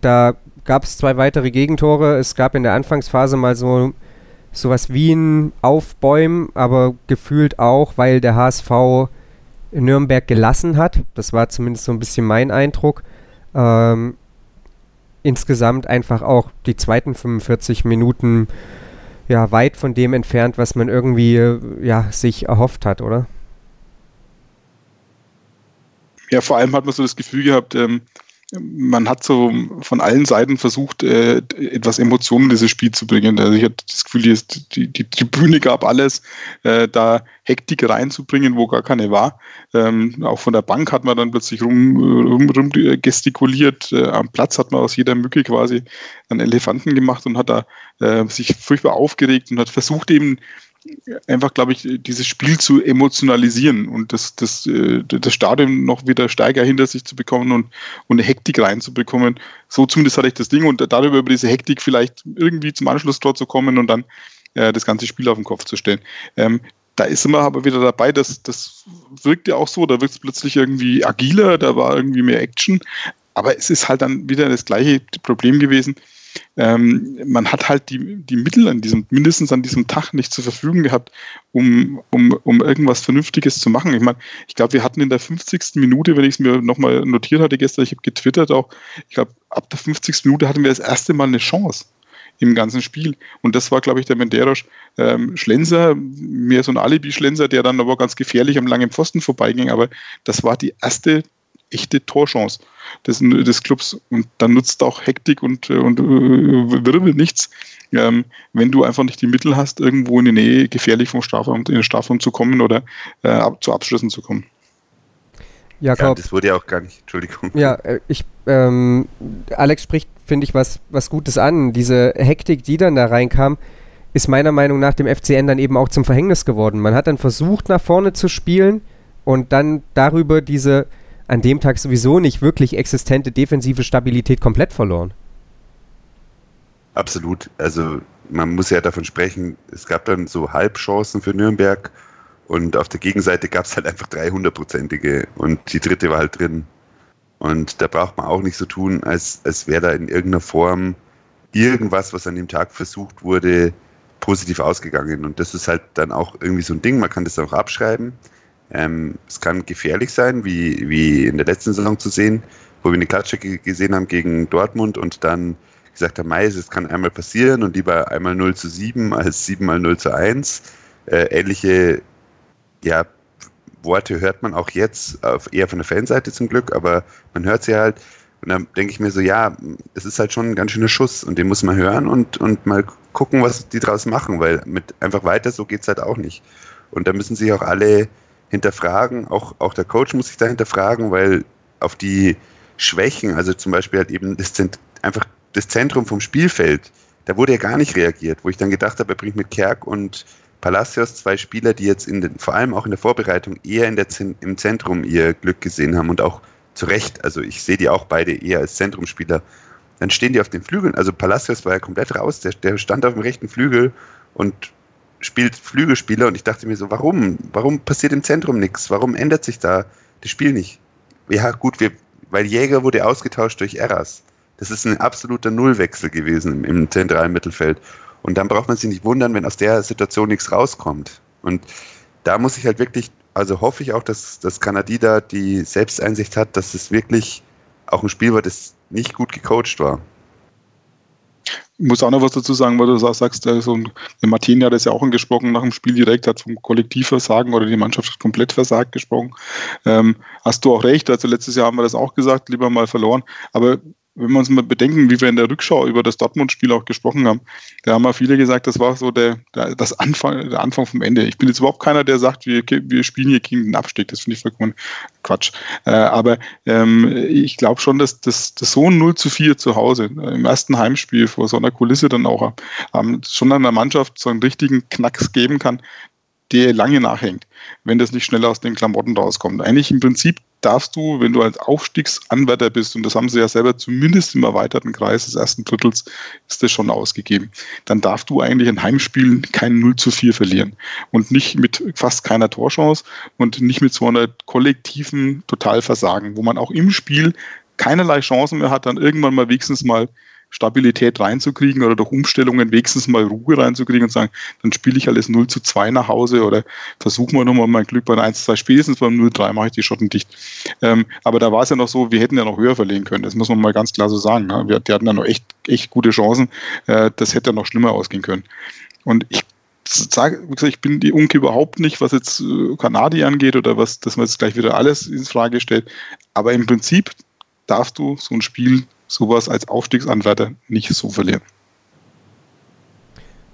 Da gab es zwei weitere Gegentore. Es gab in der Anfangsphase mal so sowas wie ein Aufbäumen, aber gefühlt auch, weil der HSV Nürnberg gelassen hat. Das war zumindest so ein bisschen mein Eindruck ähm, insgesamt einfach auch die zweiten 45 Minuten ja weit von dem entfernt, was man irgendwie ja sich erhofft hat, oder? Ja, vor allem hat man so das Gefühl gehabt, ähm, man hat so von allen Seiten versucht, äh, etwas Emotionen in dieses Spiel zu bringen. Also ich hatte das Gefühl, die, die, die Tribüne gab alles, äh, da Hektik reinzubringen, wo gar keine war. Ähm, auch von der Bank hat man dann plötzlich rum, rum, rum gestikuliert. Äh, am Platz hat man aus jeder Mücke quasi einen Elefanten gemacht und hat da äh, sich furchtbar aufgeregt und hat versucht eben einfach, glaube ich, dieses Spiel zu emotionalisieren und das, das, äh, das Stadion noch wieder stärker hinter sich zu bekommen und, und eine Hektik reinzubekommen. So zumindest hatte ich das Ding und darüber über diese Hektik vielleicht irgendwie zum Anschlusstor zu kommen und dann äh, das ganze Spiel auf den Kopf zu stellen. Ähm, da ist immer aber wieder dabei, dass das wirkt ja auch so, da wirkt es plötzlich irgendwie agiler, da war irgendwie mehr Action, aber es ist halt dann wieder das gleiche Problem gewesen ähm, man hat halt die, die Mittel an diesem, mindestens an diesem Tag nicht zur Verfügung gehabt, um, um, um irgendwas Vernünftiges zu machen. Ich meine, ich glaube, wir hatten in der 50. Minute, wenn ich es mir nochmal notiert hatte gestern, ich habe getwittert auch, ich glaube, ab der 50. Minute hatten wir das erste Mal eine Chance im ganzen Spiel. Und das war, glaube ich, der Menderos ähm, Schlenzer, mehr so ein Alibi-Schlenzer, der dann aber ganz gefährlich am langen Pfosten vorbeiging. Aber das war die erste echte Torchance des, des Clubs. Und dann nutzt auch Hektik und, und äh, Wirbel nichts, ähm, wenn du einfach nicht die Mittel hast, irgendwo in die Nähe gefährlich vom Strafraum, in den Strafraum zu kommen oder äh, ab, zu Abschlüssen zu kommen. Jakob. Ja, das wurde ja auch gar nicht, Entschuldigung. Ja, äh, ich, ähm, Alex spricht, finde ich, was, was Gutes an. Diese Hektik, die dann da reinkam, ist meiner Meinung nach dem FCN dann eben auch zum Verhängnis geworden. Man hat dann versucht, nach vorne zu spielen und dann darüber diese an dem Tag sowieso nicht wirklich existente defensive Stabilität komplett verloren. Absolut. Also man muss ja davon sprechen, es gab dann so Halbchancen für Nürnberg und auf der Gegenseite gab es halt einfach 300-prozentige und die dritte war halt drin. Und da braucht man auch nicht so tun, als, als wäre da in irgendeiner Form irgendwas, was an dem Tag versucht wurde, positiv ausgegangen. Und das ist halt dann auch irgendwie so ein Ding, man kann das auch abschreiben. Ähm, es kann gefährlich sein, wie, wie in der letzten Saison zu sehen, wo wir eine Klatsche gesehen haben gegen Dortmund und dann gesagt haben, Mais, es kann einmal passieren und lieber einmal 0 zu 7 als 7 mal 0 zu 1. Äh, ähnliche ja, Worte hört man auch jetzt, auf, eher von der Fanseite zum Glück, aber man hört sie halt. Und dann denke ich mir so, ja, es ist halt schon ein ganz schöner Schuss und den muss man hören und, und mal gucken, was die draus machen, weil mit einfach weiter so geht es halt auch nicht. Und da müssen sich auch alle hinterfragen, auch, auch der Coach muss sich da hinterfragen, weil auf die Schwächen, also zum Beispiel halt eben das Zent einfach das Zentrum vom Spielfeld, da wurde ja gar nicht reagiert, wo ich dann gedacht habe, er bringt mit Kerk und Palacios zwei Spieler, die jetzt in den, vor allem auch in der Vorbereitung eher in der, im Zentrum ihr Glück gesehen haben und auch zu Recht, also ich sehe die auch beide eher als Zentrumspieler, dann stehen die auf den Flügeln, also Palacios war ja komplett raus, der, der stand auf dem rechten Flügel und spielt Flügelspieler und ich dachte mir so, warum? Warum passiert im Zentrum nichts? Warum ändert sich da das Spiel nicht? Ja, gut, wir, weil Jäger wurde ausgetauscht durch Eras. Das ist ein absoluter Nullwechsel gewesen im, im zentralen Mittelfeld. Und dann braucht man sich nicht wundern, wenn aus der Situation nichts rauskommt. Und da muss ich halt wirklich, also hoffe ich auch, dass, dass Kanadida die Selbsteinsicht hat, dass es wirklich auch ein Spiel war, das nicht gut gecoacht war. Muss auch noch was dazu sagen, weil du sagst, also, der Martin hat das ja auch angesprochen nach dem Spiel direkt, hat vom Kollektivversagen oder die Mannschaft hat komplett versagt gesprochen. Ähm, hast du auch recht, also letztes Jahr haben wir das auch gesagt, lieber mal verloren. Aber wenn wir uns mal bedenken, wie wir in der Rückschau über das Dortmund-Spiel auch gesprochen haben, da haben ja viele gesagt, das war so der, der, das Anfang, der Anfang vom Ende. Ich bin jetzt überhaupt keiner, der sagt, wir, wir spielen hier gegen den Abstieg. Das finde ich vollkommen Quatsch. Äh, aber ähm, ich glaube schon, dass, dass, dass so ein 0 zu 4 zu Hause äh, im ersten Heimspiel vor so einer Kulisse dann auch ähm, schon einer Mannschaft so einen richtigen Knacks geben kann, der lange nachhängt, wenn das nicht schnell aus den Klamotten rauskommt. Eigentlich im Prinzip darfst du, wenn du als Aufstiegsanwärter bist, und das haben sie ja selber zumindest im erweiterten Kreis des ersten Drittels, ist das schon ausgegeben, dann darfst du eigentlich in Heimspielen kein 0 zu 4 verlieren. Und nicht mit fast keiner Torchance und nicht mit so einer kollektiven Totalversagen, wo man auch im Spiel keinerlei Chancen mehr hat, dann irgendwann mal wenigstens mal Stabilität reinzukriegen oder durch Umstellungen wenigstens mal Ruhe reinzukriegen und sagen, dann spiele ich alles 0 zu 2 nach Hause oder versuchen wir nochmal mein Glück bei 1 zu 2, spätestens beim 0-3 mache ich die Schotten dicht. Ähm, aber da war es ja noch so, wir hätten ja noch höher verlieren können, das muss man mal ganz klar so sagen. Ne? Wir, die hatten ja noch echt, echt gute Chancen, äh, das hätte ja noch schlimmer ausgehen können. Und ich sage, wie gesagt, ich bin die Unke überhaupt nicht, was jetzt äh, Kanadi angeht oder was, dass man jetzt gleich wieder alles ins Frage stellt. Aber im Prinzip darfst du so ein Spiel, sowas als Aufstiegsanwärter nicht so verlieren.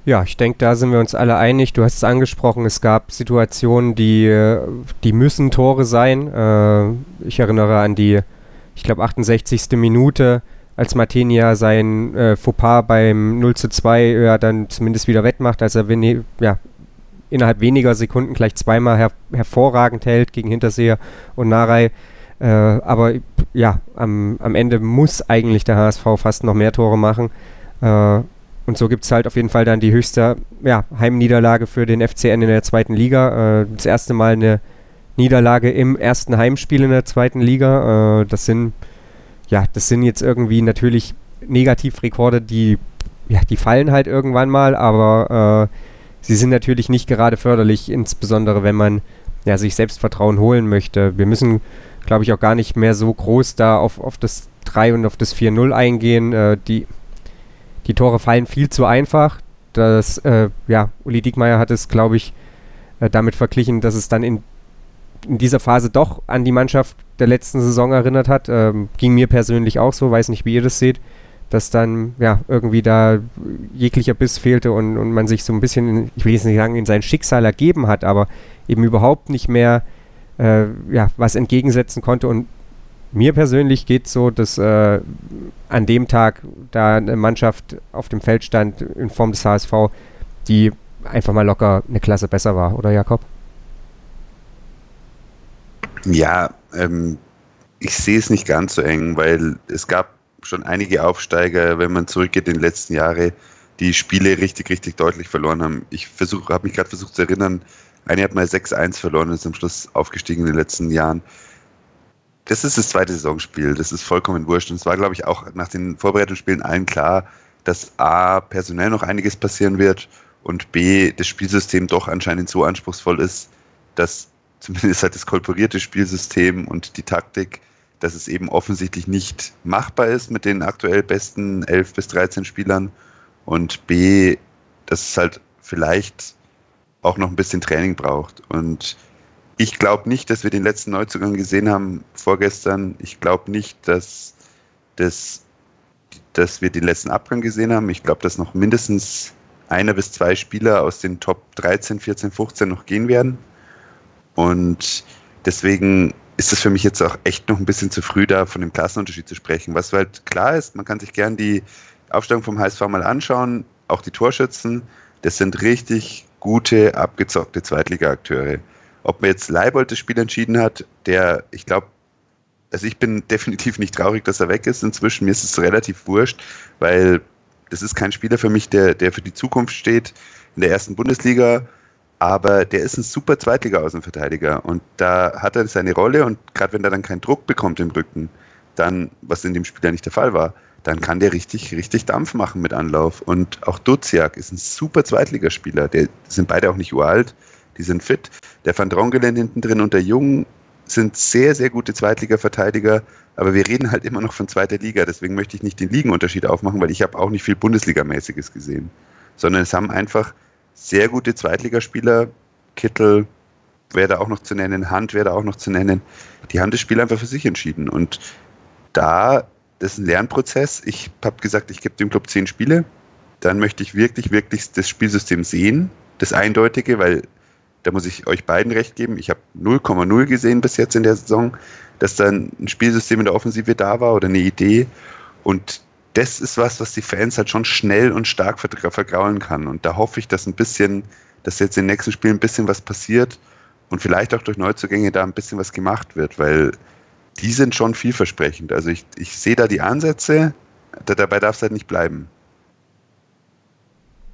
Ja, ich denke, da sind wir uns alle einig. Du hast es angesprochen, es gab Situationen, die, die müssen Tore sein. Äh, ich erinnere an die, ich glaube, 68. Minute, als Martinia sein äh, Fauxpas beim 0 zu 2 ja, dann zumindest wieder wettmacht, als er ja, innerhalb weniger Sekunden gleich zweimal her hervorragend hält gegen Hinterseher und Narei. Äh, aber ja, am, am Ende muss eigentlich der HSV fast noch mehr Tore machen. Äh, und so gibt es halt auf jeden Fall dann die höchste ja, Heimniederlage für den FCN in der zweiten Liga. Äh, das erste Mal eine Niederlage im ersten Heimspiel in der zweiten Liga. Äh, das sind ja, das sind jetzt irgendwie natürlich Negativrekorde, die ja, die fallen halt irgendwann mal, aber äh, sie sind natürlich nicht gerade förderlich, insbesondere wenn man ja, sich Selbstvertrauen holen möchte. Wir müssen, glaube ich, auch gar nicht mehr so groß da auf, auf das 3 und auf das 4-0 eingehen. Äh, die, die Tore fallen viel zu einfach. Das, äh, ja, Uli Diekmeyer hat es, glaube ich, äh, damit verglichen, dass es dann in, in dieser Phase doch an die Mannschaft der letzten Saison erinnert hat. Ähm, ging mir persönlich auch so, weiß nicht, wie ihr das seht dass dann ja irgendwie da jeglicher Biss fehlte und, und man sich so ein bisschen, ich will jetzt nicht sagen, in sein Schicksal ergeben hat, aber eben überhaupt nicht mehr äh, ja, was entgegensetzen konnte. Und mir persönlich geht es so, dass äh, an dem Tag da eine Mannschaft auf dem Feld stand in Form des HSV, die einfach mal locker eine Klasse besser war, oder Jakob? Ja, ähm, ich sehe es nicht ganz so eng, weil es gab schon einige Aufsteiger, wenn man zurückgeht in den letzten Jahren, die Spiele richtig, richtig deutlich verloren haben. Ich habe mich gerade versucht zu erinnern, eine hat mal 6-1 verloren und ist am Schluss aufgestiegen in den letzten Jahren. Das ist das zweite Saisonspiel, das ist vollkommen wurscht. Und es war, glaube ich, auch nach den Vorbereitungsspielen allen klar, dass A, personell noch einiges passieren wird und B, das Spielsystem doch anscheinend so anspruchsvoll ist, dass zumindest halt das kolporierte Spielsystem und die Taktik dass es eben offensichtlich nicht machbar ist mit den aktuell besten 11 bis 13 Spielern und B, dass es halt vielleicht auch noch ein bisschen Training braucht. Und ich glaube nicht, dass wir den letzten Neuzugang gesehen haben vorgestern. Ich glaube nicht, dass, dass, dass wir den letzten Abgang gesehen haben. Ich glaube, dass noch mindestens einer bis zwei Spieler aus den Top 13, 14, 15 noch gehen werden. Und deswegen ist es für mich jetzt auch echt noch ein bisschen zu früh, da von dem Klassenunterschied zu sprechen. Was halt klar ist, man kann sich gern die Aufstellung vom HSV mal anschauen, auch die Torschützen. Das sind richtig gute, abgezockte Zweitliga-Akteure. Ob man jetzt Leibold das Spiel entschieden hat, der, ich glaube, also ich bin definitiv nicht traurig, dass er weg ist inzwischen. Mir ist es relativ wurscht, weil das ist kein Spieler für mich, der, der für die Zukunft steht in der ersten Bundesliga aber der ist ein super Zweitliga-Außenverteidiger und da hat er seine Rolle und gerade wenn er dann keinen Druck bekommt im Rücken, dann, was in dem Spiel ja nicht der Fall war, dann kann der richtig, richtig Dampf machen mit Anlauf. Und auch Duziak ist ein super Zweitligaspieler. Die sind beide auch nicht uralt, die sind fit. Der Van Drongelen hinten drin und der Jung sind sehr, sehr gute Zweitliga-Verteidiger, aber wir reden halt immer noch von zweiter Liga, deswegen möchte ich nicht den Ligenunterschied aufmachen, weil ich habe auch nicht viel Bundesligamäßiges gesehen, sondern es haben einfach sehr gute Zweitligaspieler. Kittel wäre da auch noch zu nennen, Hand wäre da auch noch zu nennen. Die haben das Spiel einfach für sich entschieden. Und da, das ist ein Lernprozess. Ich habe gesagt, ich gebe dem Club zehn Spiele. Dann möchte ich wirklich, wirklich das Spielsystem sehen, das Eindeutige, weil da muss ich euch beiden recht geben. Ich habe 0,0 gesehen bis jetzt in der Saison, dass dann ein Spielsystem in der Offensive da war oder eine Idee. Und das ist was, was die Fans halt schon schnell und stark vergraulen kann. Und da hoffe ich, dass ein bisschen, dass jetzt in den nächsten Spielen ein bisschen was passiert und vielleicht auch durch Neuzugänge da ein bisschen was gemacht wird, weil die sind schon vielversprechend. Also ich, ich sehe da die Ansätze, da, dabei darf es halt nicht bleiben.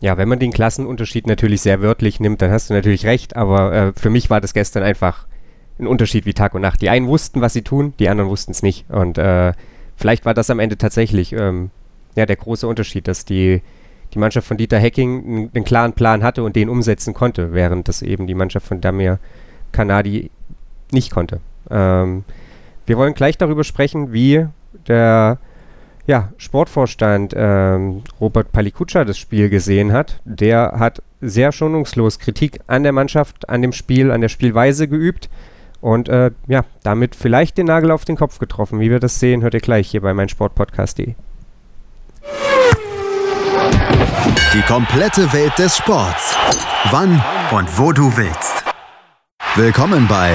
Ja, wenn man den Klassenunterschied natürlich sehr wörtlich nimmt, dann hast du natürlich recht, aber äh, für mich war das gestern einfach ein Unterschied wie Tag und Nacht. Die einen wussten, was sie tun, die anderen wussten es nicht. Und äh, vielleicht war das am Ende tatsächlich ähm, ja, der große Unterschied, dass die, die Mannschaft von Dieter Hecking einen, einen, klaren Plan hatte und den umsetzen konnte, während das eben die Mannschaft von Damir Kanadi nicht konnte. Ähm, wir wollen gleich darüber sprechen, wie der ja, Sportvorstand ähm, Robert Palikutscha das Spiel gesehen hat. Der hat sehr schonungslos Kritik an der Mannschaft, an dem Spiel, an der Spielweise geübt Und äh, ja, damit vielleicht den Nagel auf den Kopf getroffen. Wie wir das sehen, hört ihr gleich hier bei meinsportpodcast.de. Die komplette Welt des Sports. Wann und wo du willst. Willkommen bei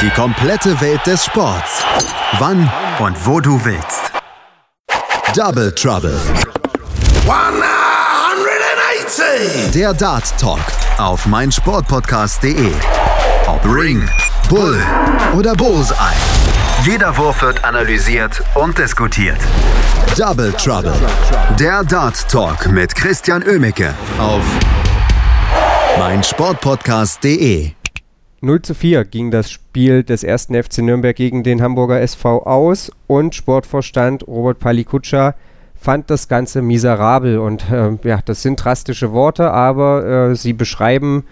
Die komplette Welt des Sports. Wann und wo du willst. Double Trouble. 180! Der Dart Talk auf meinsportpodcast.de. Ob Ring, Bull oder Bullseye. Jeder Wurf wird analysiert und diskutiert. Double Trouble. Der Dart Talk mit Christian Ömicke auf meinsportpodcast.de. 0 zu 4 ging das Spiel des ersten FC Nürnberg gegen den Hamburger SV aus und Sportvorstand Robert Palikutscher fand das Ganze miserabel und äh, ja, das sind drastische Worte, aber äh, sie beschreiben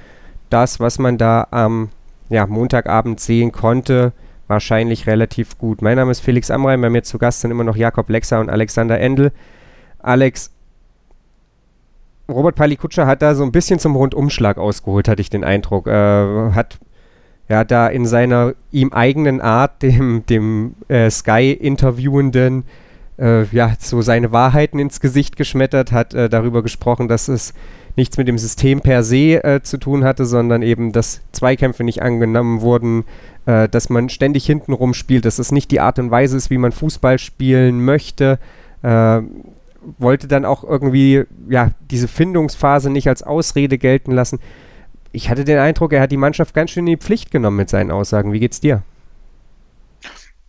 das, was man da am ja, Montagabend sehen konnte, wahrscheinlich relativ gut. Mein Name ist Felix Amrein, bei mir zu Gast sind immer noch Jakob Lexer und Alexander Endel. Alex, Robert Palikutscher hat da so ein bisschen zum Rundumschlag ausgeholt, hatte ich den Eindruck. Äh, hat ja da in seiner ihm eigenen Art dem, dem äh, Sky-Interviewenden äh, ja so seine Wahrheiten ins Gesicht geschmettert, hat äh, darüber gesprochen, dass es nichts mit dem System per se äh, zu tun hatte, sondern eben, dass Zweikämpfe nicht angenommen wurden, äh, dass man ständig hintenrum spielt, dass es nicht die Art und Weise ist, wie man Fußball spielen möchte. Äh, wollte dann auch irgendwie ja diese Findungsphase nicht als Ausrede gelten lassen. Ich hatte den Eindruck, er hat die Mannschaft ganz schön in die Pflicht genommen mit seinen Aussagen. Wie geht's dir?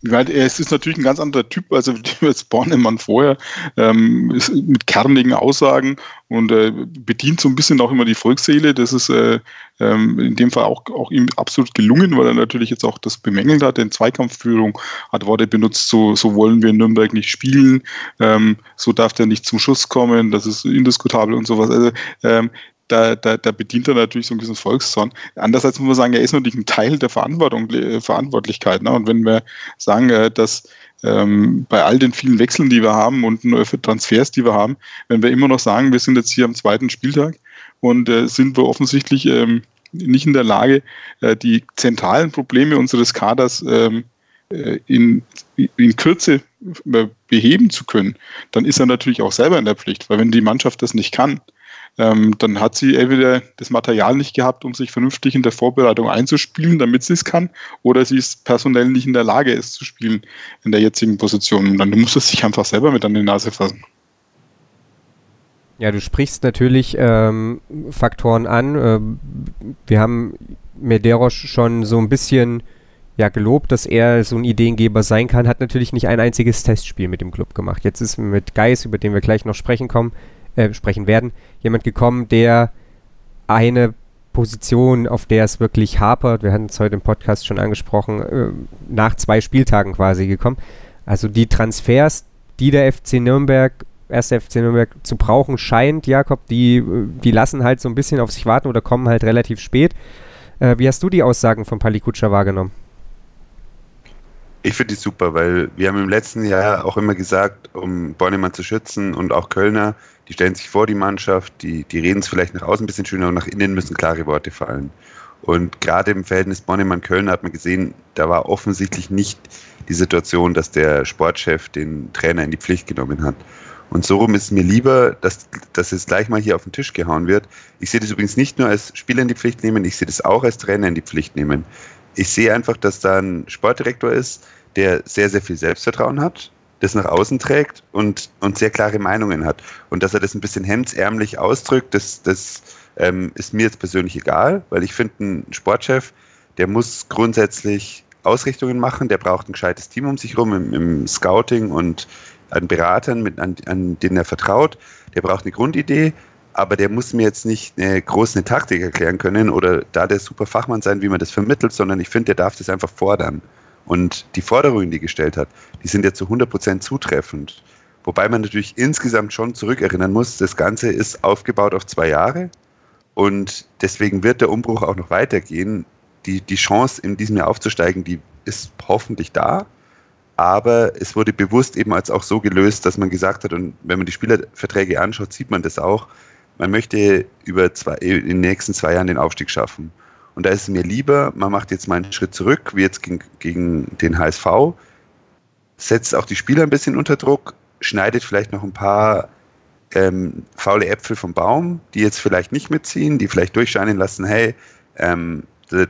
Weil es ist natürlich ein ganz anderer Typ, als jetzt Bornemann vorher, ähm, mit kernigen Aussagen und äh, bedient so ein bisschen auch immer die Volksseele. Das ist äh, ähm, in dem Fall auch, auch ihm absolut gelungen, weil er natürlich jetzt auch das bemängelt hat. In Zweikampfführung hat Worte benutzt, so, so wollen wir in Nürnberg nicht spielen, ähm, so darf der nicht zum Schuss kommen, das ist indiskutabel und sowas. Also ähm, da, da, da bedient er natürlich so ein bisschen Volkszorn. Andererseits muss man sagen, er ist natürlich ein Teil der Verantwortung, äh, Verantwortlichkeit. Ne? Und wenn wir sagen, äh, dass ähm, bei all den vielen Wechseln, die wir haben und Transfers, die wir haben, wenn wir immer noch sagen, wir sind jetzt hier am zweiten Spieltag und äh, sind wir offensichtlich ähm, nicht in der Lage, äh, die zentralen Probleme unseres Kaders ähm, äh, in, in Kürze beheben zu können, dann ist er natürlich auch selber in der Pflicht, weil wenn die Mannschaft das nicht kann, ähm, dann hat sie entweder das Material nicht gehabt, um sich vernünftig in der Vorbereitung einzuspielen, damit sie es kann, oder sie ist personell nicht in der Lage, es zu spielen in der jetzigen Position. Und dann muss es sich einfach selber mit an die Nase fassen. Ja, du sprichst natürlich ähm, Faktoren an. Ähm, wir haben Medeiros schon so ein bisschen ja, gelobt, dass er so ein Ideengeber sein kann, hat natürlich nicht ein einziges Testspiel mit dem Club gemacht. Jetzt ist mit Geis, über den wir gleich noch sprechen kommen, äh, sprechen werden, jemand gekommen, der eine Position, auf der es wirklich hapert, wir hatten es heute im Podcast schon angesprochen, äh, nach zwei Spieltagen quasi gekommen. Also die Transfers, die der FC Nürnberg, erste FC Nürnberg zu brauchen scheint, Jakob, die, äh, die lassen halt so ein bisschen auf sich warten oder kommen halt relativ spät. Äh, wie hast du die Aussagen von Palikutscher wahrgenommen? Ich finde die super, weil wir haben im letzten Jahr auch immer gesagt, um Bornemann zu schützen und auch Kölner, die stellen sich vor die Mannschaft, die, die reden es vielleicht nach außen ein bisschen schöner und nach innen müssen klare Worte fallen. Und gerade im Verhältnis Bornemann-Köln hat man gesehen, da war offensichtlich nicht die Situation, dass der Sportchef den Trainer in die Pflicht genommen hat. Und so rum ist es mir lieber, dass, dass es gleich mal hier auf den Tisch gehauen wird. Ich sehe das übrigens nicht nur als Spieler in die Pflicht nehmen, ich sehe das auch als Trainer in die Pflicht nehmen. Ich sehe einfach, dass da ein Sportdirektor ist, der sehr, sehr viel Selbstvertrauen hat, das nach außen trägt und, und sehr klare Meinungen hat. Und dass er das ein bisschen hemdsärmlich ausdrückt, das, das ähm, ist mir jetzt persönlich egal, weil ich finde, ein Sportchef, der muss grundsätzlich Ausrichtungen machen, der braucht ein gescheites Team um sich herum im, im Scouting und an Beratern, mit, an, an denen er vertraut. Der braucht eine Grundidee, aber der muss mir jetzt nicht eine große Taktik erklären können oder da der super Fachmann sein, wie man das vermittelt, sondern ich finde, der darf das einfach fordern. Und die Forderungen, die gestellt hat, die sind ja zu 100% zutreffend. Wobei man natürlich insgesamt schon zurückerinnern muss, das Ganze ist aufgebaut auf zwei Jahre und deswegen wird der Umbruch auch noch weitergehen. Die, die Chance, in diesem Jahr aufzusteigen, die ist hoffentlich da. Aber es wurde bewusst eben als auch so gelöst, dass man gesagt hat, und wenn man die Spielerverträge anschaut, sieht man das auch, man möchte über zwei, in den nächsten zwei Jahren den Aufstieg schaffen. Und da ist es mir lieber, man macht jetzt mal einen Schritt zurück, wie jetzt gegen, gegen den HSV, setzt auch die Spieler ein bisschen unter Druck, schneidet vielleicht noch ein paar ähm, faule Äpfel vom Baum, die jetzt vielleicht nicht mitziehen, die vielleicht durchscheinen lassen, hey, ähm,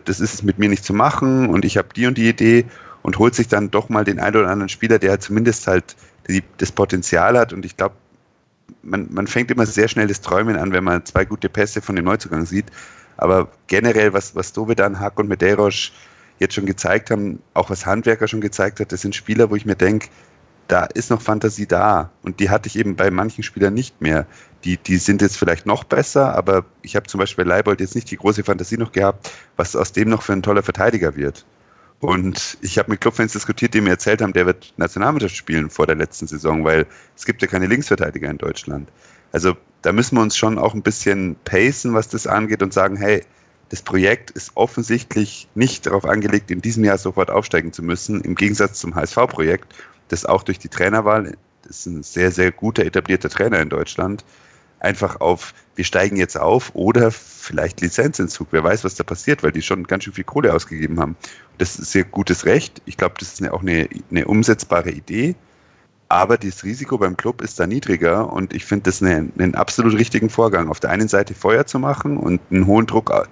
das ist mit mir nicht zu machen und ich habe die und die Idee und holt sich dann doch mal den einen oder anderen Spieler, der zumindest halt die, das Potenzial hat und ich glaube, man, man fängt immer sehr schnell das Träumen an, wenn man zwei gute Pässe von dem Neuzugang sieht. Aber generell, was, was Dovedan, Hack und Medeiros jetzt schon gezeigt haben, auch was Handwerker schon gezeigt hat, das sind Spieler, wo ich mir denke, da ist noch Fantasie da. Und die hatte ich eben bei manchen Spielern nicht mehr. Die, die sind jetzt vielleicht noch besser, aber ich habe zum Beispiel bei Leibold jetzt nicht die große Fantasie noch gehabt, was aus dem noch für ein toller Verteidiger wird. Und ich habe mit Clubfans diskutiert, die mir erzählt haben, der wird Nationalmannschaft spielen vor der letzten Saison, weil es gibt ja keine Linksverteidiger in Deutschland. Also da müssen wir uns schon auch ein bisschen pacen, was das angeht und sagen, hey, das Projekt ist offensichtlich nicht darauf angelegt, in diesem Jahr sofort aufsteigen zu müssen, im Gegensatz zum HSV-Projekt, das auch durch die Trainerwahl, das ist ein sehr, sehr guter etablierter Trainer in Deutschland, einfach auf, wir steigen jetzt auf oder vielleicht Lizenzentzug. Wer weiß, was da passiert, weil die schon ganz schön viel Kohle ausgegeben haben. Das ist sehr gutes Recht. Ich glaube, das ist auch eine, eine umsetzbare Idee. Aber das Risiko beim Club ist da niedriger und ich finde das einen, einen absolut richtigen Vorgang. Auf der einen Seite Feuer zu machen und einen hohen Druck äh,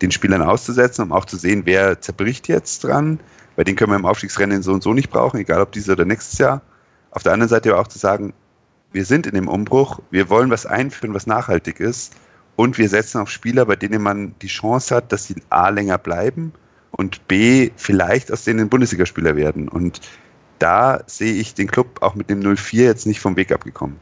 den Spielern auszusetzen, um auch zu sehen, wer zerbricht jetzt dran, weil den können wir im Aufstiegsrennen so und so nicht brauchen, egal ob dieses oder nächstes Jahr. Auf der anderen Seite aber auch zu sagen, wir sind in dem Umbruch, wir wollen was einführen, was nachhaltig ist und wir setzen auf Spieler, bei denen man die Chance hat, dass sie A länger bleiben und B vielleicht aus denen Bundesligaspieler werden. Und da sehe ich den Club auch mit dem 04 jetzt nicht vom Weg abgekommen.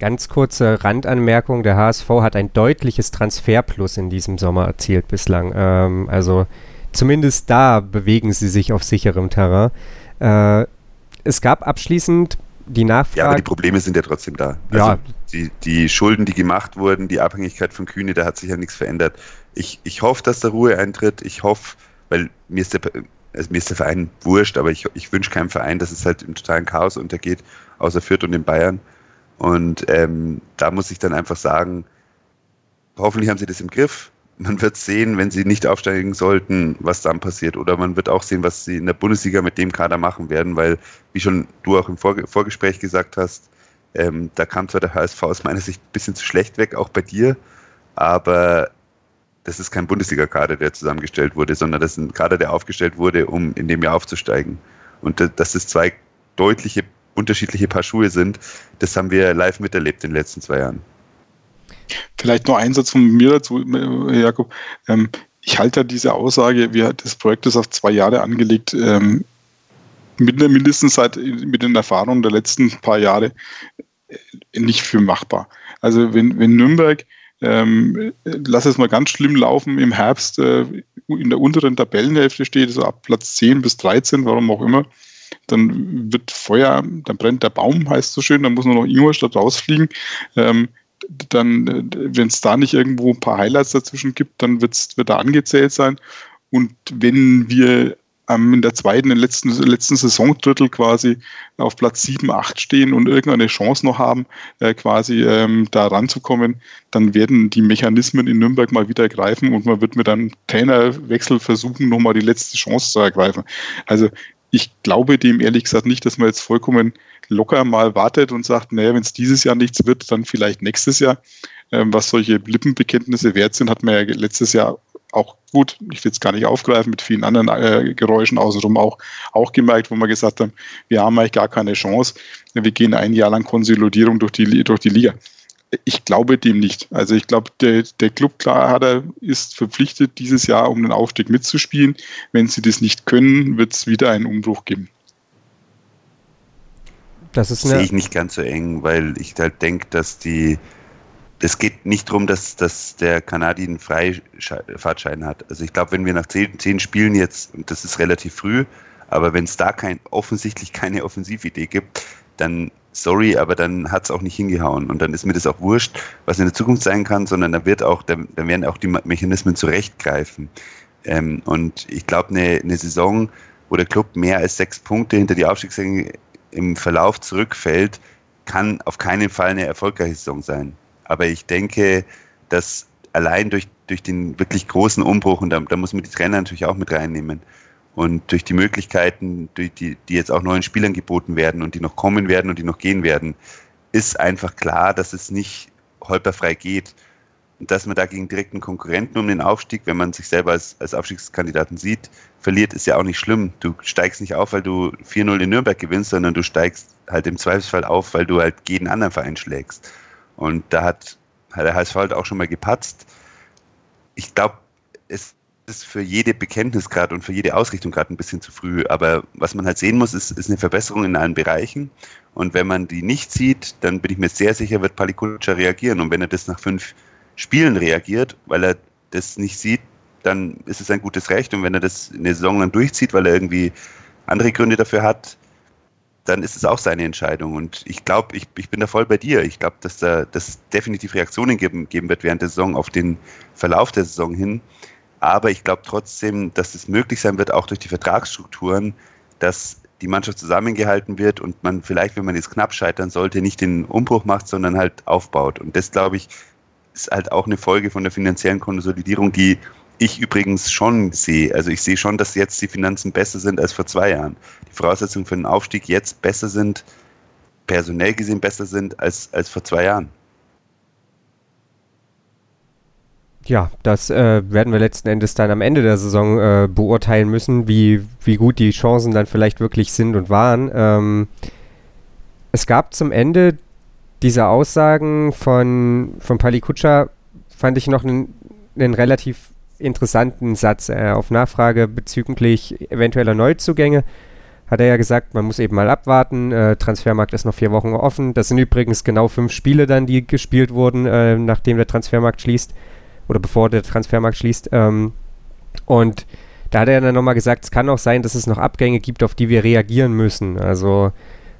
Ganz kurze Randanmerkung, der HSV hat ein deutliches Transferplus in diesem Sommer erzielt bislang. Ähm, also zumindest da bewegen sie sich auf sicherem Terrain. Äh, es gab abschließend die Nachfrage. Ja, aber die Probleme sind ja trotzdem da. Also ja. die, die Schulden, die gemacht wurden, die Abhängigkeit von Kühne, da hat sich ja nichts verändert. Ich, ich hoffe, dass da Ruhe eintritt. Ich hoffe, weil mir ist der, also mir ist der Verein wurscht, aber ich, ich wünsche keinem Verein, dass es halt im totalen Chaos untergeht, außer Fürth und den Bayern. Und ähm, da muss ich dann einfach sagen, hoffentlich haben sie das im Griff man wird sehen, wenn sie nicht aufsteigen sollten, was dann passiert. Oder man wird auch sehen, was sie in der Bundesliga mit dem Kader machen werden, weil, wie schon du auch im Vorge Vorgespräch gesagt hast, ähm, da kam zwar der HSV aus meiner Sicht ein bisschen zu schlecht weg, auch bei dir, aber das ist kein Bundesliga-Kader, der zusammengestellt wurde, sondern das ist ein Kader, der aufgestellt wurde, um in dem Jahr aufzusteigen. Und dass es zwei deutliche, unterschiedliche Paar Schuhe sind, das haben wir live miterlebt in den letzten zwei Jahren. Vielleicht nur ein Satz von mir dazu, äh, Jakob. Ähm, ich halte diese Aussage, das Projekt ist auf zwei Jahre angelegt, ähm, mit, mindestens seit mit den Erfahrungen der letzten paar Jahre äh, nicht für machbar. Also wenn, wenn Nürnberg, ähm, lass es mal ganz schlimm laufen, im Herbst äh, in der unteren Tabellenhälfte steht, also ab Platz 10 bis 13, warum auch immer, dann wird Feuer, dann brennt der Baum, heißt so schön, dann muss nur noch Ingolstadt rausfliegen. Ähm, dann, äh, wenn es da nicht irgendwo ein paar Highlights dazwischen gibt, dann wird's, wird da angezählt sein. Und wenn wir ähm, in der zweiten, in letzten, letzten Saisondrittel quasi auf Platz 7, 8 stehen und irgendeine Chance noch haben, äh, quasi ähm, da ranzukommen, dann werden die Mechanismen in Nürnberg mal wieder greifen und man wird mit einem Trainerwechsel versuchen, nochmal die letzte Chance zu ergreifen. Also ich glaube dem ehrlich gesagt nicht, dass man jetzt vollkommen locker mal wartet und sagt, naja, wenn es dieses Jahr nichts wird, dann vielleicht nächstes Jahr. Ähm, was solche Lippenbekenntnisse wert sind, hat man ja letztes Jahr auch gut, ich will es gar nicht aufgreifen, mit vielen anderen äh, Geräuschen außenrum auch, auch gemerkt, wo wir gesagt haben, wir haben eigentlich gar keine Chance. Wir gehen ein Jahr lang Konsolidierung durch die, durch die Liga. Ich glaube dem nicht. Also ich glaube, der, der Club klar hat er, ist verpflichtet, dieses Jahr um den Aufstieg mitzuspielen. Wenn sie das nicht können, wird es wieder einen Umbruch geben. Das ist Sehe ich nicht ganz so eng, weil ich halt denke, dass die es geht nicht darum, dass, dass der Kanadier einen Freifahrtschein hat. Also ich glaube, wenn wir nach zehn, zehn Spielen jetzt, und das ist relativ früh, aber wenn es da kein, offensichtlich keine Offensividee gibt, dann sorry, aber dann hat es auch nicht hingehauen. Und dann ist mir das auch wurscht, was in der Zukunft sein kann, sondern da wird auch, da, da werden auch die Mechanismen zurechtgreifen. Ähm, und ich glaube, eine, eine Saison, wo der Club mehr als sechs Punkte hinter die Aufstiegsränge im Verlauf zurückfällt, kann auf keinen Fall eine erfolgreiche Saison sein. Aber ich denke, dass allein durch, durch den wirklich großen Umbruch, und da, da muss man die Trainer natürlich auch mit reinnehmen, und durch die Möglichkeiten, durch die, die jetzt auch neuen Spielern geboten werden und die noch kommen werden und die noch gehen werden, ist einfach klar, dass es nicht holperfrei geht. Und dass man da gegen direkten Konkurrenten um den Aufstieg, wenn man sich selber als, als Aufstiegskandidaten sieht, verliert, ist ja auch nicht schlimm. Du steigst nicht auf, weil du 4-0 in Nürnberg gewinnst, sondern du steigst halt im Zweifelsfall auf, weil du halt jeden anderen Verein schlägst. Und da hat, hat der HSV halt auch schon mal gepatzt. Ich glaube, es ist für jede Bekenntnis gerade und für jede Ausrichtung gerade ein bisschen zu früh. Aber was man halt sehen muss, ist, ist eine Verbesserung in allen Bereichen. Und wenn man die nicht sieht, dann bin ich mir sehr sicher, wird Palikutscha reagieren. Und wenn er das nach fünf Spielen reagiert, weil er das nicht sieht, dann ist es ein gutes Recht. Und wenn er das in der Saison dann durchzieht, weil er irgendwie andere Gründe dafür hat, dann ist es auch seine Entscheidung. Und ich glaube, ich, ich bin da voll bei dir. Ich glaube, dass da dass definitiv Reaktionen geben, geben wird während der Saison auf den Verlauf der Saison hin. Aber ich glaube trotzdem, dass es möglich sein wird, auch durch die Vertragsstrukturen, dass die Mannschaft zusammengehalten wird und man vielleicht, wenn man jetzt knapp scheitern sollte, nicht den Umbruch macht, sondern halt aufbaut. Und das, glaube ich, ist halt auch eine Folge von der finanziellen Konsolidierung, die ich übrigens schon sehe. Also ich sehe schon, dass jetzt die Finanzen besser sind als vor zwei Jahren. Die Voraussetzungen für den Aufstieg jetzt besser sind, personell gesehen besser sind als, als vor zwei Jahren. Ja, das äh, werden wir letzten Endes dann am Ende der Saison äh, beurteilen müssen, wie, wie gut die Chancen dann vielleicht wirklich sind und waren. Ähm, es gab zum Ende dieser Aussagen von, von Pali Kutscher, fand ich noch einen, einen relativ interessanten Satz. Äh, auf Nachfrage bezüglich eventueller Neuzugänge hat er ja gesagt, man muss eben mal abwarten. Äh, Transfermarkt ist noch vier Wochen offen. Das sind übrigens genau fünf Spiele dann, die gespielt wurden, äh, nachdem der Transfermarkt schließt oder bevor der Transfermarkt schließt. Ähm, und da hat er dann nochmal gesagt, es kann auch sein, dass es noch Abgänge gibt, auf die wir reagieren müssen. Also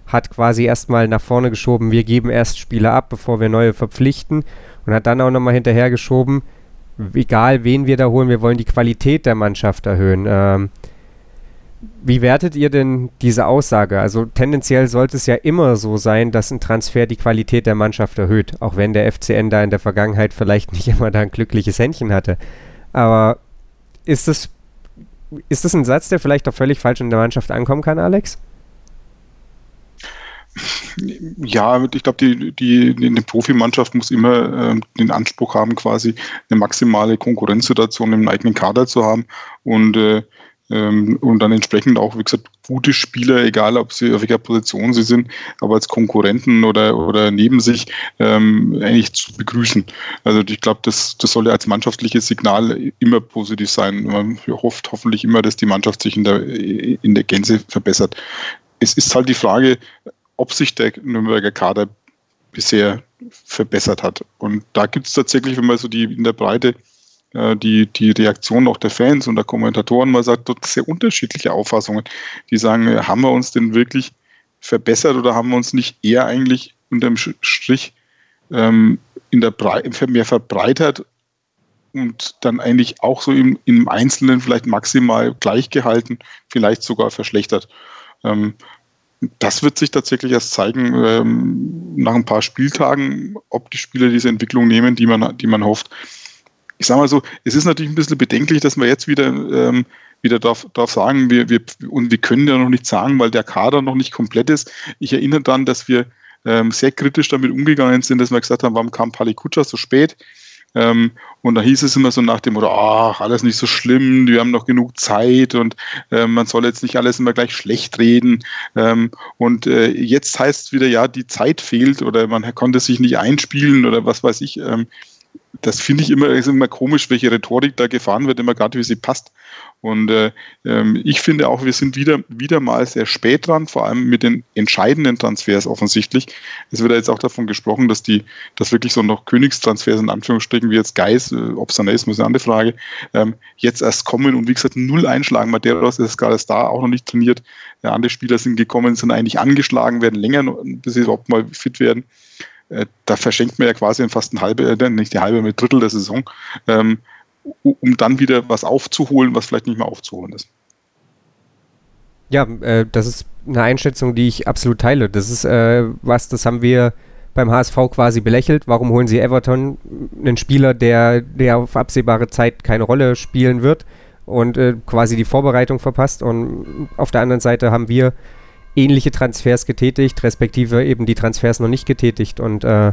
hat quasi erstmal nach vorne geschoben, wir geben erst Spieler ab, bevor wir neue verpflichten. Und hat dann auch nochmal hinterhergeschoben, egal wen wir da holen, wir wollen die Qualität der Mannschaft erhöhen. Ähm, wie wertet ihr denn diese Aussage? Also tendenziell sollte es ja immer so sein, dass ein Transfer die Qualität der Mannschaft erhöht, auch wenn der FCN da in der Vergangenheit vielleicht nicht immer da ein glückliches Händchen hatte. Aber ist das, ist das ein Satz, der vielleicht auch völlig falsch in der Mannschaft ankommen kann, Alex? Ja, ich glaube, die, die, eine Profimannschaft muss immer äh, den Anspruch haben, quasi eine maximale Konkurrenzsituation im eigenen Kader zu haben. Und äh, ähm, und dann entsprechend auch, wie gesagt, gute Spieler, egal ob sie auf welcher Position sie sind, aber als Konkurrenten oder, oder neben sich ähm, eigentlich zu begrüßen. Also ich glaube, das, das soll ja als mannschaftliches Signal immer positiv sein. Man hofft hoffentlich immer, dass die Mannschaft sich in der, in der Gänze verbessert. Es ist halt die Frage, ob sich der Nürnberger Kader bisher verbessert hat. Und da gibt es tatsächlich, wenn man so die in der Breite äh, die, die Reaktion auch der Fans und der Kommentatoren, man sagt dort sehr unterschiedliche Auffassungen. Die sagen, äh, haben wir uns denn wirklich verbessert oder haben wir uns nicht eher eigentlich unterm Strich ähm, in der Breite mehr verbreitert und dann eigentlich auch so im, im Einzelnen vielleicht maximal gleich gehalten, vielleicht sogar verschlechtert. Ähm, das wird sich tatsächlich erst zeigen ähm, nach ein paar Spieltagen, ob die Spieler diese Entwicklung nehmen, die man, die man hofft ich sage mal so, es ist natürlich ein bisschen bedenklich, dass wir jetzt wieder, ähm, wieder darf, darf sagen, wir, wir, und wir können ja noch nicht sagen, weil der Kader noch nicht komplett ist. Ich erinnere daran, dass wir ähm, sehr kritisch damit umgegangen sind, dass wir gesagt haben, warum kam Pali Kutscher so spät? Ähm, und da hieß es immer so nach dem Motto, ach, alles nicht so schlimm, wir haben noch genug Zeit und äh, man soll jetzt nicht alles immer gleich schlecht reden. Ähm, und äh, jetzt heißt es wieder, ja, die Zeit fehlt oder man konnte sich nicht einspielen oder was weiß ich. Ähm, das finde ich immer, ist immer komisch, welche Rhetorik da gefahren wird, immer gerade wie sie passt. Und äh, ähm, ich finde auch, wir sind wieder, wieder mal sehr spät dran, vor allem mit den entscheidenden Transfers offensichtlich. Es wird ja jetzt auch davon gesprochen, dass die, dass wirklich so noch Königstransfers in Anführungsstrichen wie jetzt Geis, äh, ob es ist, ist eine andere Frage, ähm, jetzt erst kommen und wie gesagt, null einschlagen. Madeiros ist gerade da auch noch nicht trainiert. Ja, andere Spieler sind gekommen, sind eigentlich angeschlagen, werden länger, bis sie überhaupt mal fit werden. Äh, da verschenkt man ja quasi fast ein halbe, äh, nicht die halbe, mit Drittel der Saison. Ähm, um dann wieder was aufzuholen, was vielleicht nicht mehr aufzuholen ist. Ja, äh, das ist eine Einschätzung, die ich absolut teile. Das ist äh, was, das haben wir beim HSV quasi belächelt. Warum holen sie Everton, einen Spieler, der, der auf absehbare Zeit keine Rolle spielen wird und äh, quasi die Vorbereitung verpasst. Und auf der anderen Seite haben wir ähnliche Transfers getätigt, respektive eben die Transfers noch nicht getätigt. Und äh,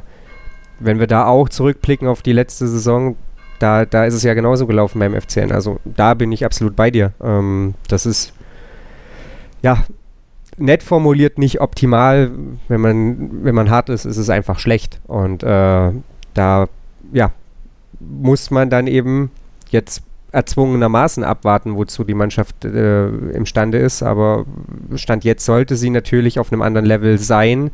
wenn wir da auch zurückblicken auf die letzte Saison, da, da ist es ja genauso gelaufen beim FCN. Also da bin ich absolut bei dir. Ähm, das ist ja nett formuliert, nicht optimal. Wenn man, wenn man hart ist, ist es einfach schlecht. Und äh, da ja, muss man dann eben jetzt erzwungenermaßen abwarten, wozu die Mannschaft äh, imstande ist. Aber Stand jetzt sollte sie natürlich auf einem anderen Level sein.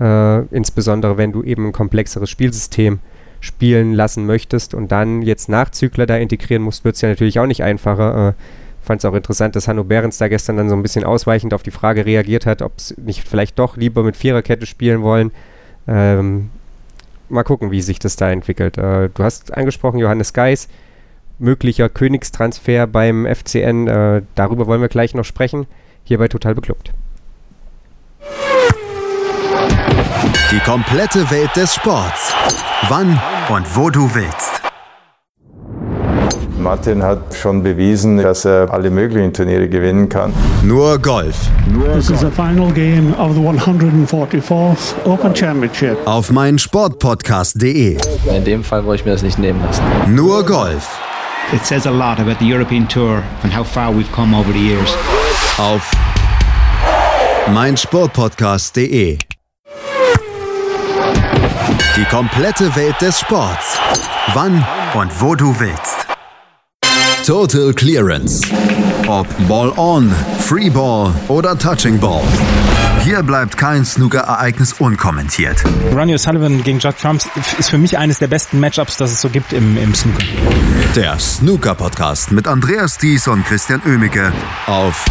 Äh, insbesondere wenn du eben ein komplexeres Spielsystem spielen lassen möchtest und dann jetzt Nachzügler da integrieren musst, wird es ja natürlich auch nicht einfacher. Äh, Fand es auch interessant, dass Hanno Behrens da gestern dann so ein bisschen ausweichend auf die Frage reagiert hat, ob es nicht vielleicht doch lieber mit Viererkette spielen wollen. Ähm, mal gucken, wie sich das da entwickelt. Äh, du hast angesprochen, Johannes Geis, möglicher Königstransfer beim FCN. Äh, darüber wollen wir gleich noch sprechen. Hier bei Total Beklubbt. Die komplette Welt des Sports. Wann und wo du willst. Martin hat schon bewiesen, dass er alle möglichen Turniere gewinnen kann. Nur Golf. This is the final game of the 144th Open Championship. Auf meinsportpodcast.de. In dem Fall wollte ich mir das nicht nehmen lassen. Nur Golf. It says a lot about the European Tour and how far we've come over the years. Auf meinsportpodcast.de. Die komplette Welt des Sports. Wann und wo du willst. Total Clearance. Ob Ball on, Free Ball oder Touching Ball. Hier bleibt kein Snooker-Ereignis unkommentiert. Ronnie O'Sullivan gegen Judd Trump ist für mich eines der besten Matchups, das es so gibt im, im Snooker. Der Snooker-Podcast mit Andreas Thies und Christian Oemicke auf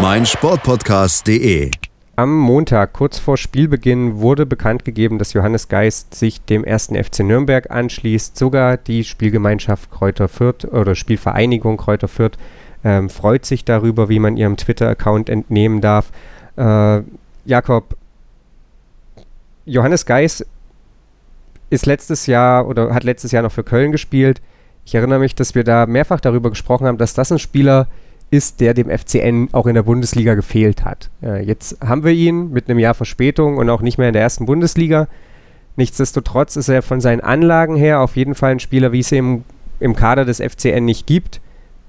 meinsportpodcast.de. Am Montag, kurz vor Spielbeginn, wurde bekannt gegeben, dass Johannes Geist sich dem ersten FC Nürnberg anschließt. Sogar die Spielgemeinschaft Kräuter Fürth oder Spielvereinigung Kräuter Fürth ähm, freut sich darüber, wie man ihrem Twitter-Account entnehmen darf. Äh, Jakob, Johannes Geist ist letztes Jahr oder hat letztes Jahr noch für Köln gespielt. Ich erinnere mich, dass wir da mehrfach darüber gesprochen haben, dass das ein Spieler ist, ist, der dem FCN auch in der Bundesliga gefehlt hat. Äh, jetzt haben wir ihn mit einem Jahr Verspätung und auch nicht mehr in der ersten Bundesliga. Nichtsdestotrotz ist er von seinen Anlagen her auf jeden Fall ein Spieler, wie es im, im Kader des FCN nicht gibt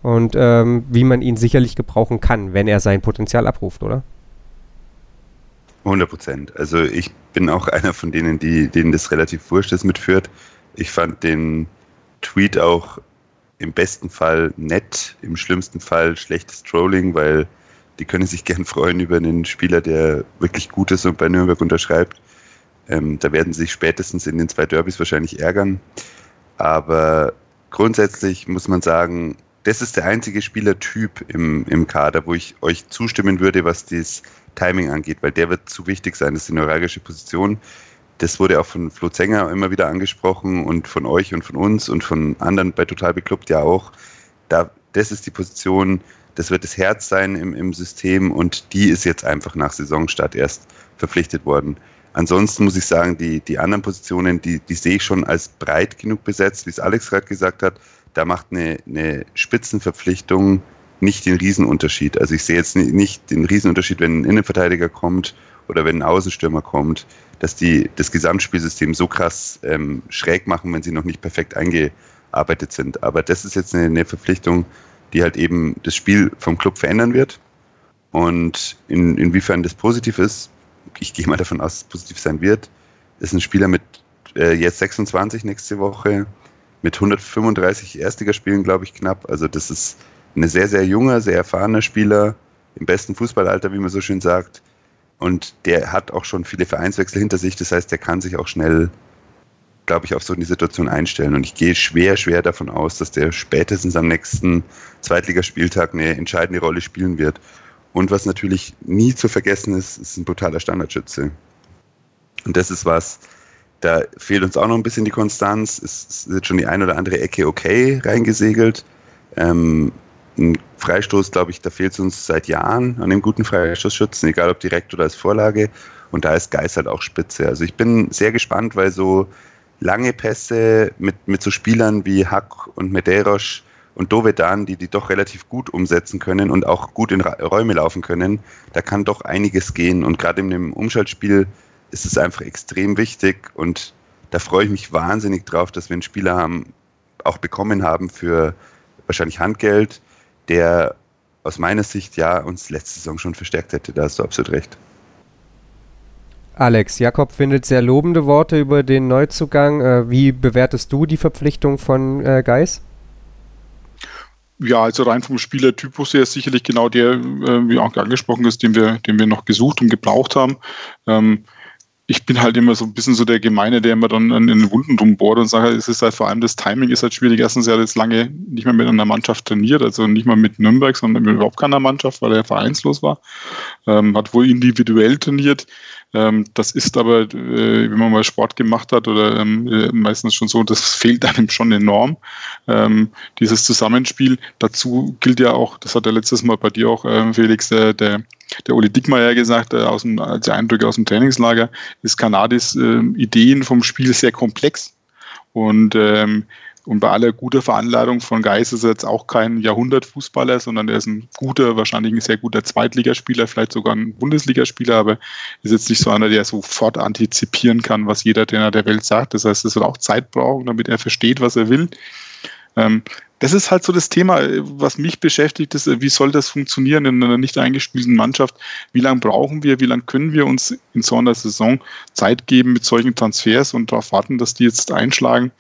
und ähm, wie man ihn sicherlich gebrauchen kann, wenn er sein Potenzial abruft, oder? 100 Prozent. Also ich bin auch einer von denen, die, denen das relativ wurscht ist mit Fürth. Ich fand den Tweet auch im besten Fall nett, im schlimmsten Fall schlechtes Trolling, weil die können sich gern freuen über einen Spieler, der wirklich gut ist und bei Nürnberg unterschreibt. Ähm, da werden sie sich spätestens in den zwei Derbys wahrscheinlich ärgern. Aber grundsätzlich muss man sagen, das ist der einzige Spielertyp im, im Kader, wo ich euch zustimmen würde, was das Timing angeht, weil der wird zu wichtig sein. Das ist eine neuralgische Position das wurde auch von Flo Zenger immer wieder angesprochen und von euch und von uns und von anderen bei Total Beklubbt ja auch. Da, das ist die Position, das wird das Herz sein im, im System und die ist jetzt einfach nach Saisonstart erst verpflichtet worden. Ansonsten muss ich sagen, die, die anderen Positionen, die, die sehe ich schon als breit genug besetzt, wie es Alex gerade gesagt hat. Da macht eine, eine Spitzenverpflichtung nicht den Riesenunterschied. Also ich sehe jetzt nicht den Riesenunterschied, wenn ein Innenverteidiger kommt oder wenn ein Außenstürmer kommt dass die das Gesamtspielsystem so krass ähm, schräg machen, wenn sie noch nicht perfekt eingearbeitet sind. Aber das ist jetzt eine, eine Verpflichtung, die halt eben das Spiel vom Club verändern wird. Und in, inwiefern das positiv ist, ich gehe mal davon aus, dass es positiv sein wird, ist ein Spieler mit äh, jetzt 26 nächste Woche mit 135 Erstligaspielen, glaube ich, knapp. Also das ist ein sehr, sehr junger, sehr erfahrener Spieler im besten Fußballalter, wie man so schön sagt. Und der hat auch schon viele Vereinswechsel hinter sich. Das heißt, der kann sich auch schnell, glaube ich, auf so eine Situation einstellen. Und ich gehe schwer, schwer davon aus, dass der spätestens am nächsten Zweitligaspieltag eine entscheidende Rolle spielen wird. Und was natürlich nie zu vergessen ist, ist ein brutaler Standardschütze. Und das ist was, da fehlt uns auch noch ein bisschen die Konstanz. Es ist schon die ein oder andere Ecke okay reingesegelt. Ähm, ein Freistoß, glaube ich, da fehlt es uns seit Jahren an dem guten Freistoßschützen, egal ob direkt oder als Vorlage. Und da ist Geist halt auch spitze. Also ich bin sehr gespannt, weil so lange Pässe mit, mit so Spielern wie Hack und Medeiros und Dovedan, die die doch relativ gut umsetzen können und auch gut in Räume laufen können, da kann doch einiges gehen. Und gerade in dem Umschaltspiel ist es einfach extrem wichtig und da freue ich mich wahnsinnig drauf, dass wir einen Spieler haben, auch bekommen haben für wahrscheinlich Handgeld, der aus meiner Sicht ja uns letzte Saison schon verstärkt hätte. Da hast du absolut recht. Alex, Jakob findet sehr lobende Worte über den Neuzugang. Äh, wie bewertest du die Verpflichtung von äh, Geis? Ja, also rein vom Spielertypus her ist sicherlich genau der, äh, wie auch angesprochen ist, den wir, den wir noch gesucht und gebraucht haben. Ähm, ich bin halt immer so ein bisschen so der Gemeine, der immer dann in den Wunden rumbohrt und sagt, es ist halt vor allem das Timing ist halt schwierig. Erstens, er hat jetzt lange nicht mehr mit einer Mannschaft trainiert, also nicht mal mit Nürnberg, sondern mit überhaupt keiner Mannschaft, weil er vereinslos war. Ähm, hat wohl individuell trainiert. Ähm, das ist aber, äh, wenn man mal Sport gemacht hat oder ähm, äh, meistens schon so, das fehlt einem schon enorm, ähm, dieses Zusammenspiel. Dazu gilt ja auch, das hat er letztes Mal bei dir auch, äh, Felix, der, der, der Uli Dickmeyer gesagt, äh, aus dem, als Eindrücke aus dem Trainingslager, ist Kanadis äh, Ideen vom Spiel sehr komplex. Und ähm, und bei aller guter Veranladung von Geis ist er jetzt auch kein Jahrhundertfußballer, sondern er ist ein guter, wahrscheinlich ein sehr guter Zweitligaspieler, vielleicht sogar ein Bundesligaspieler, aber ist jetzt nicht so einer, der sofort antizipieren kann, was jeder Trainer der Welt sagt. Das heißt, es wird auch Zeit brauchen, damit er versteht, was er will. Ähm, das ist halt so das Thema, was mich beschäftigt, ist, wie soll das funktionieren in einer nicht eingespielten Mannschaft? Wie lange brauchen wir, wie lange können wir uns in so einer Saison Zeit geben mit solchen Transfers und darauf warten, dass die jetzt einschlagen?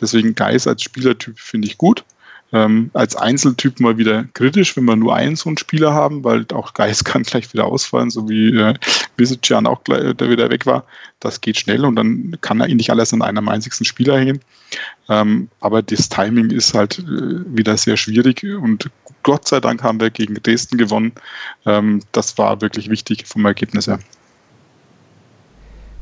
Deswegen Geis als Spielertyp finde ich gut. Ähm, als Einzeltyp mal wieder kritisch, wenn wir nur einen so einen Spieler haben, weil auch Geist kann gleich wieder ausfallen, so wie äh, auch gleich, der wieder weg war. Das geht schnell und dann kann er ihn nicht alles an einem einzigsten Spieler hängen. Ähm, aber das Timing ist halt äh, wieder sehr schwierig und Gott sei Dank haben wir gegen Dresden gewonnen. Ähm, das war wirklich wichtig vom Ergebnis her.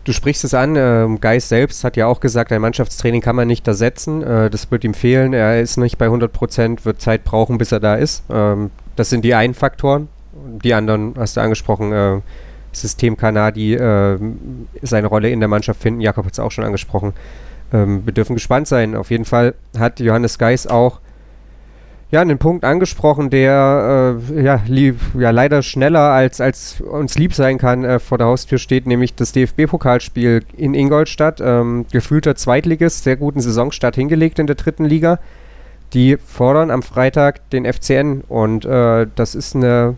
Du sprichst es an, äh, Geist selbst hat ja auch gesagt, ein Mannschaftstraining kann man nicht ersetzen. Äh, das wird ihm fehlen. Er ist nicht bei 100 Prozent, wird Zeit brauchen, bis er da ist. Ähm, das sind die einen Faktoren. Die anderen hast du angesprochen. Äh, System Kanadi äh, seine Rolle in der Mannschaft finden. Jakob hat es auch schon angesprochen. Ähm, wir dürfen gespannt sein. Auf jeden Fall hat Johannes Geis auch ja, einen Punkt angesprochen, der äh, ja, lieb, ja, leider schneller als, als uns lieb sein kann, äh, vor der Haustür steht, nämlich das DFB-Pokalspiel in Ingolstadt. Ähm, gefühlter Zweitligist, sehr guten Saisonstart hingelegt in der dritten Liga. Die fordern am Freitag den FCN und äh, das ist eine,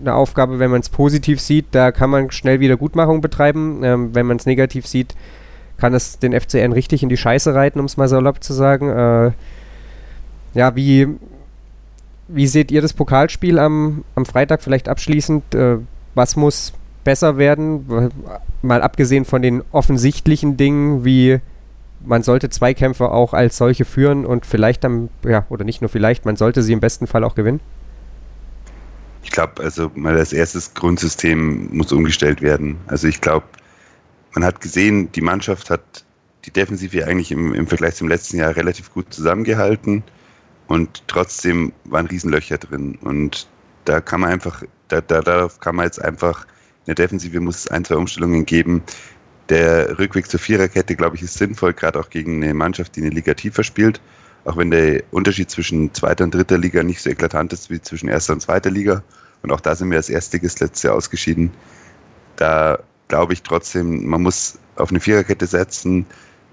eine Aufgabe, wenn man es positiv sieht, da kann man schnell Wiedergutmachung betreiben. Ähm, wenn man es negativ sieht, kann es den FCN richtig in die Scheiße reiten, um es mal salopp zu sagen. Ja, wie, wie seht ihr das Pokalspiel am, am Freitag vielleicht abschließend? Äh, was muss besser werden? Mal abgesehen von den offensichtlichen Dingen, wie man sollte Zweikämpfe auch als solche führen und vielleicht am, ja, oder nicht nur vielleicht, man sollte sie im besten Fall auch gewinnen? Ich glaube, also mal das erste Grundsystem muss umgestellt werden. Also ich glaube, man hat gesehen, die Mannschaft hat die Defensive eigentlich im, im Vergleich zum letzten Jahr relativ gut zusammengehalten und trotzdem waren Riesenlöcher drin. Und da kann man einfach, da, da, darauf kann man jetzt einfach, in der Defensive muss es ein, zwei Umstellungen geben. Der Rückweg zur Viererkette, glaube ich, ist sinnvoll, gerade auch gegen eine Mannschaft, die eine Liga tiefer spielt. Auch wenn der Unterschied zwischen zweiter und dritter Liga nicht so eklatant ist wie zwischen erster und zweiter Liga. Und auch da sind wir als Erstliges letztes Jahr ausgeschieden. Da glaube ich trotzdem, man muss auf eine Viererkette setzen.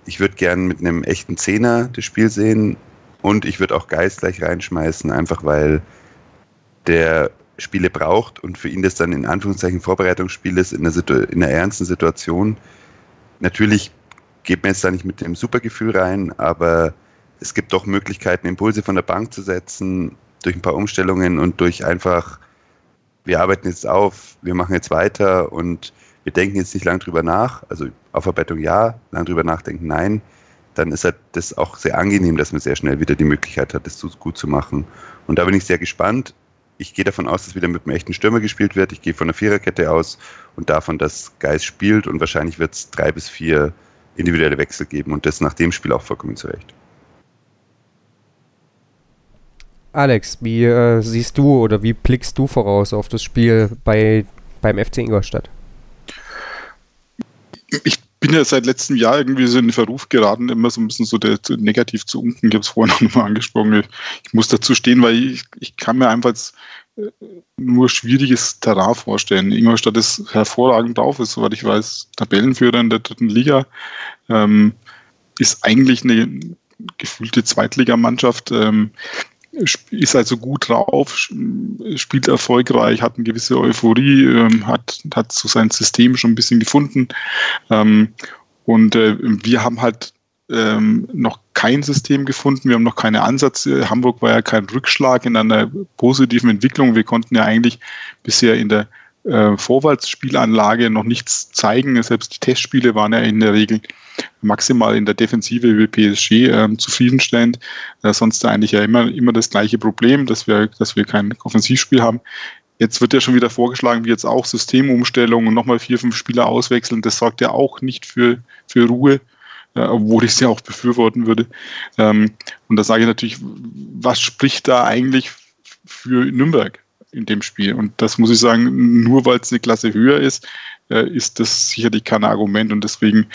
Ich würde gern mit einem echten Zehner das Spiel sehen und ich würde auch Geist gleich reinschmeißen, einfach weil der Spiele braucht und für ihn das dann in Anführungszeichen Vorbereitungsspiel ist in einer, in einer ernsten Situation. Natürlich geht mir jetzt da nicht mit dem Supergefühl rein, aber es gibt doch Möglichkeiten, Impulse von der Bank zu setzen, durch ein paar Umstellungen und durch einfach, wir arbeiten jetzt auf, wir machen jetzt weiter und wir denken jetzt nicht lang drüber nach, also Aufarbeitung ja, lang drüber nachdenken nein, dann ist halt das auch sehr angenehm, dass man sehr schnell wieder die Möglichkeit hat, das gut zu machen. Und da bin ich sehr gespannt. Ich gehe davon aus, dass wieder mit einem echten Stürmer gespielt wird. Ich gehe von der Viererkette aus und davon, dass Geis spielt und wahrscheinlich wird es drei bis vier individuelle Wechsel geben und das nach dem Spiel auch vollkommen zurecht. Alex, wie äh, siehst du oder wie blickst du voraus auf das Spiel bei, beim FC Ingolstadt? Ich bin ja seit letztem Jahr irgendwie so in den Verruf geraten, immer so ein bisschen so der, negativ zu unten. Ich habe es vorhin noch mal angesprochen. Ich muss dazu stehen, weil ich, ich kann mir einfach äh, nur schwieriges Terrain vorstellen. Ingolstadt ist hervorragend drauf, ist, soweit ich weiß, Tabellenführer in der dritten Liga. Ähm, ist eigentlich eine gefühlte Zweitligamannschaft. Ähm, ist also gut drauf, spielt erfolgreich, hat eine gewisse Euphorie, ähm, hat, hat so sein System schon ein bisschen gefunden. Ähm, und äh, wir haben halt ähm, noch kein System gefunden, wir haben noch keine Ansätze. Hamburg war ja kein Rückschlag in einer positiven Entwicklung. Wir konnten ja eigentlich bisher in der äh, Vorwärtsspielanlage noch nichts zeigen. Selbst die Testspiele waren ja in der Regel maximal in der Defensive wie PSG äh, zufriedenstellend. Äh, sonst eigentlich ja immer, immer das gleiche Problem, dass wir, dass wir kein Offensivspiel haben. Jetzt wird ja schon wieder vorgeschlagen, wie jetzt auch Systemumstellung und nochmal vier, fünf Spieler auswechseln. Das sorgt ja auch nicht für, für Ruhe, äh, obwohl ich es ja auch befürworten würde. Ähm, und da sage ich natürlich, was spricht da eigentlich für Nürnberg in dem Spiel? Und das muss ich sagen, nur weil es eine Klasse höher ist, äh, ist das sicherlich kein Argument. Und deswegen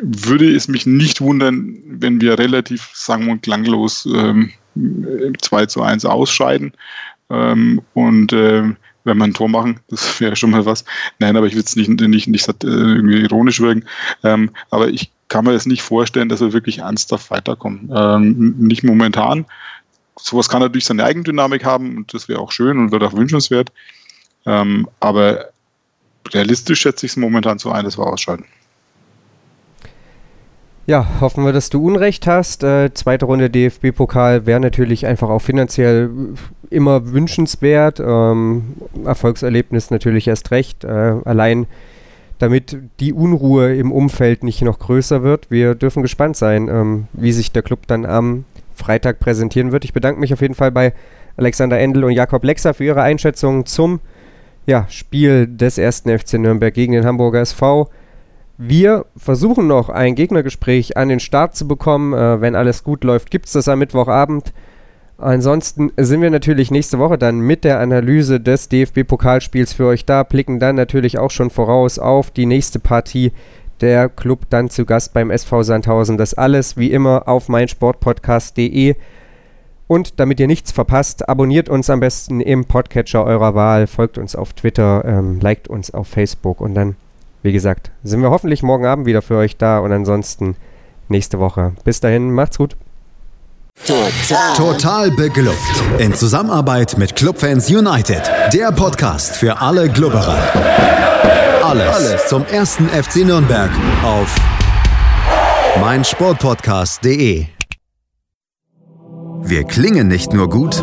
würde es mich nicht wundern, wenn wir relativ sang- und klanglos ähm, 2 zu 1 ausscheiden. Ähm, und äh, wenn wir ein Tor machen, das wäre schon mal was. Nein, aber ich will es nicht, nicht, nicht äh, irgendwie ironisch wirken. Ähm, aber ich kann mir das nicht vorstellen, dass wir wirklich ernsthaft weiterkommen. Ähm, nicht momentan. Sowas kann natürlich seine Eigendynamik haben und das wäre auch schön und wird auch wünschenswert. Ähm, aber realistisch schätze ich es momentan so ein, dass wir ausschalten. Ja, hoffen wir, dass du Unrecht hast. Äh, zweite Runde DFB-Pokal wäre natürlich einfach auch finanziell immer wünschenswert. Ähm, Erfolgserlebnis natürlich erst recht. Äh, allein damit die Unruhe im Umfeld nicht noch größer wird. Wir dürfen gespannt sein, ähm, wie sich der Club dann am Freitag präsentieren wird. Ich bedanke mich auf jeden Fall bei Alexander Endel und Jakob Lexer für ihre Einschätzungen zum ja, Spiel des ersten FC Nürnberg gegen den Hamburger SV. Wir versuchen noch ein Gegnergespräch an den Start zu bekommen. Äh, wenn alles gut läuft, gibt es das am Mittwochabend. Ansonsten sind wir natürlich nächste Woche dann mit der Analyse des DFB-Pokalspiels für euch da, blicken dann natürlich auch schon voraus auf die nächste Partie. Der Club dann zu Gast beim SV Sandhausen. Das alles wie immer auf meinsportpodcast.de. Und damit ihr nichts verpasst, abonniert uns am besten im Podcatcher eurer Wahl, folgt uns auf Twitter, ähm, liked uns auf Facebook und dann wie gesagt, sind wir hoffentlich morgen Abend wieder für euch da und ansonsten nächste Woche. Bis dahin, macht's gut. Total. Total beglückt. In Zusammenarbeit mit Clubfans United. Der Podcast für alle Glubberer. Alles, Alles zum ersten FC Nürnberg auf meinsportpodcast.de. Wir klingen nicht nur gut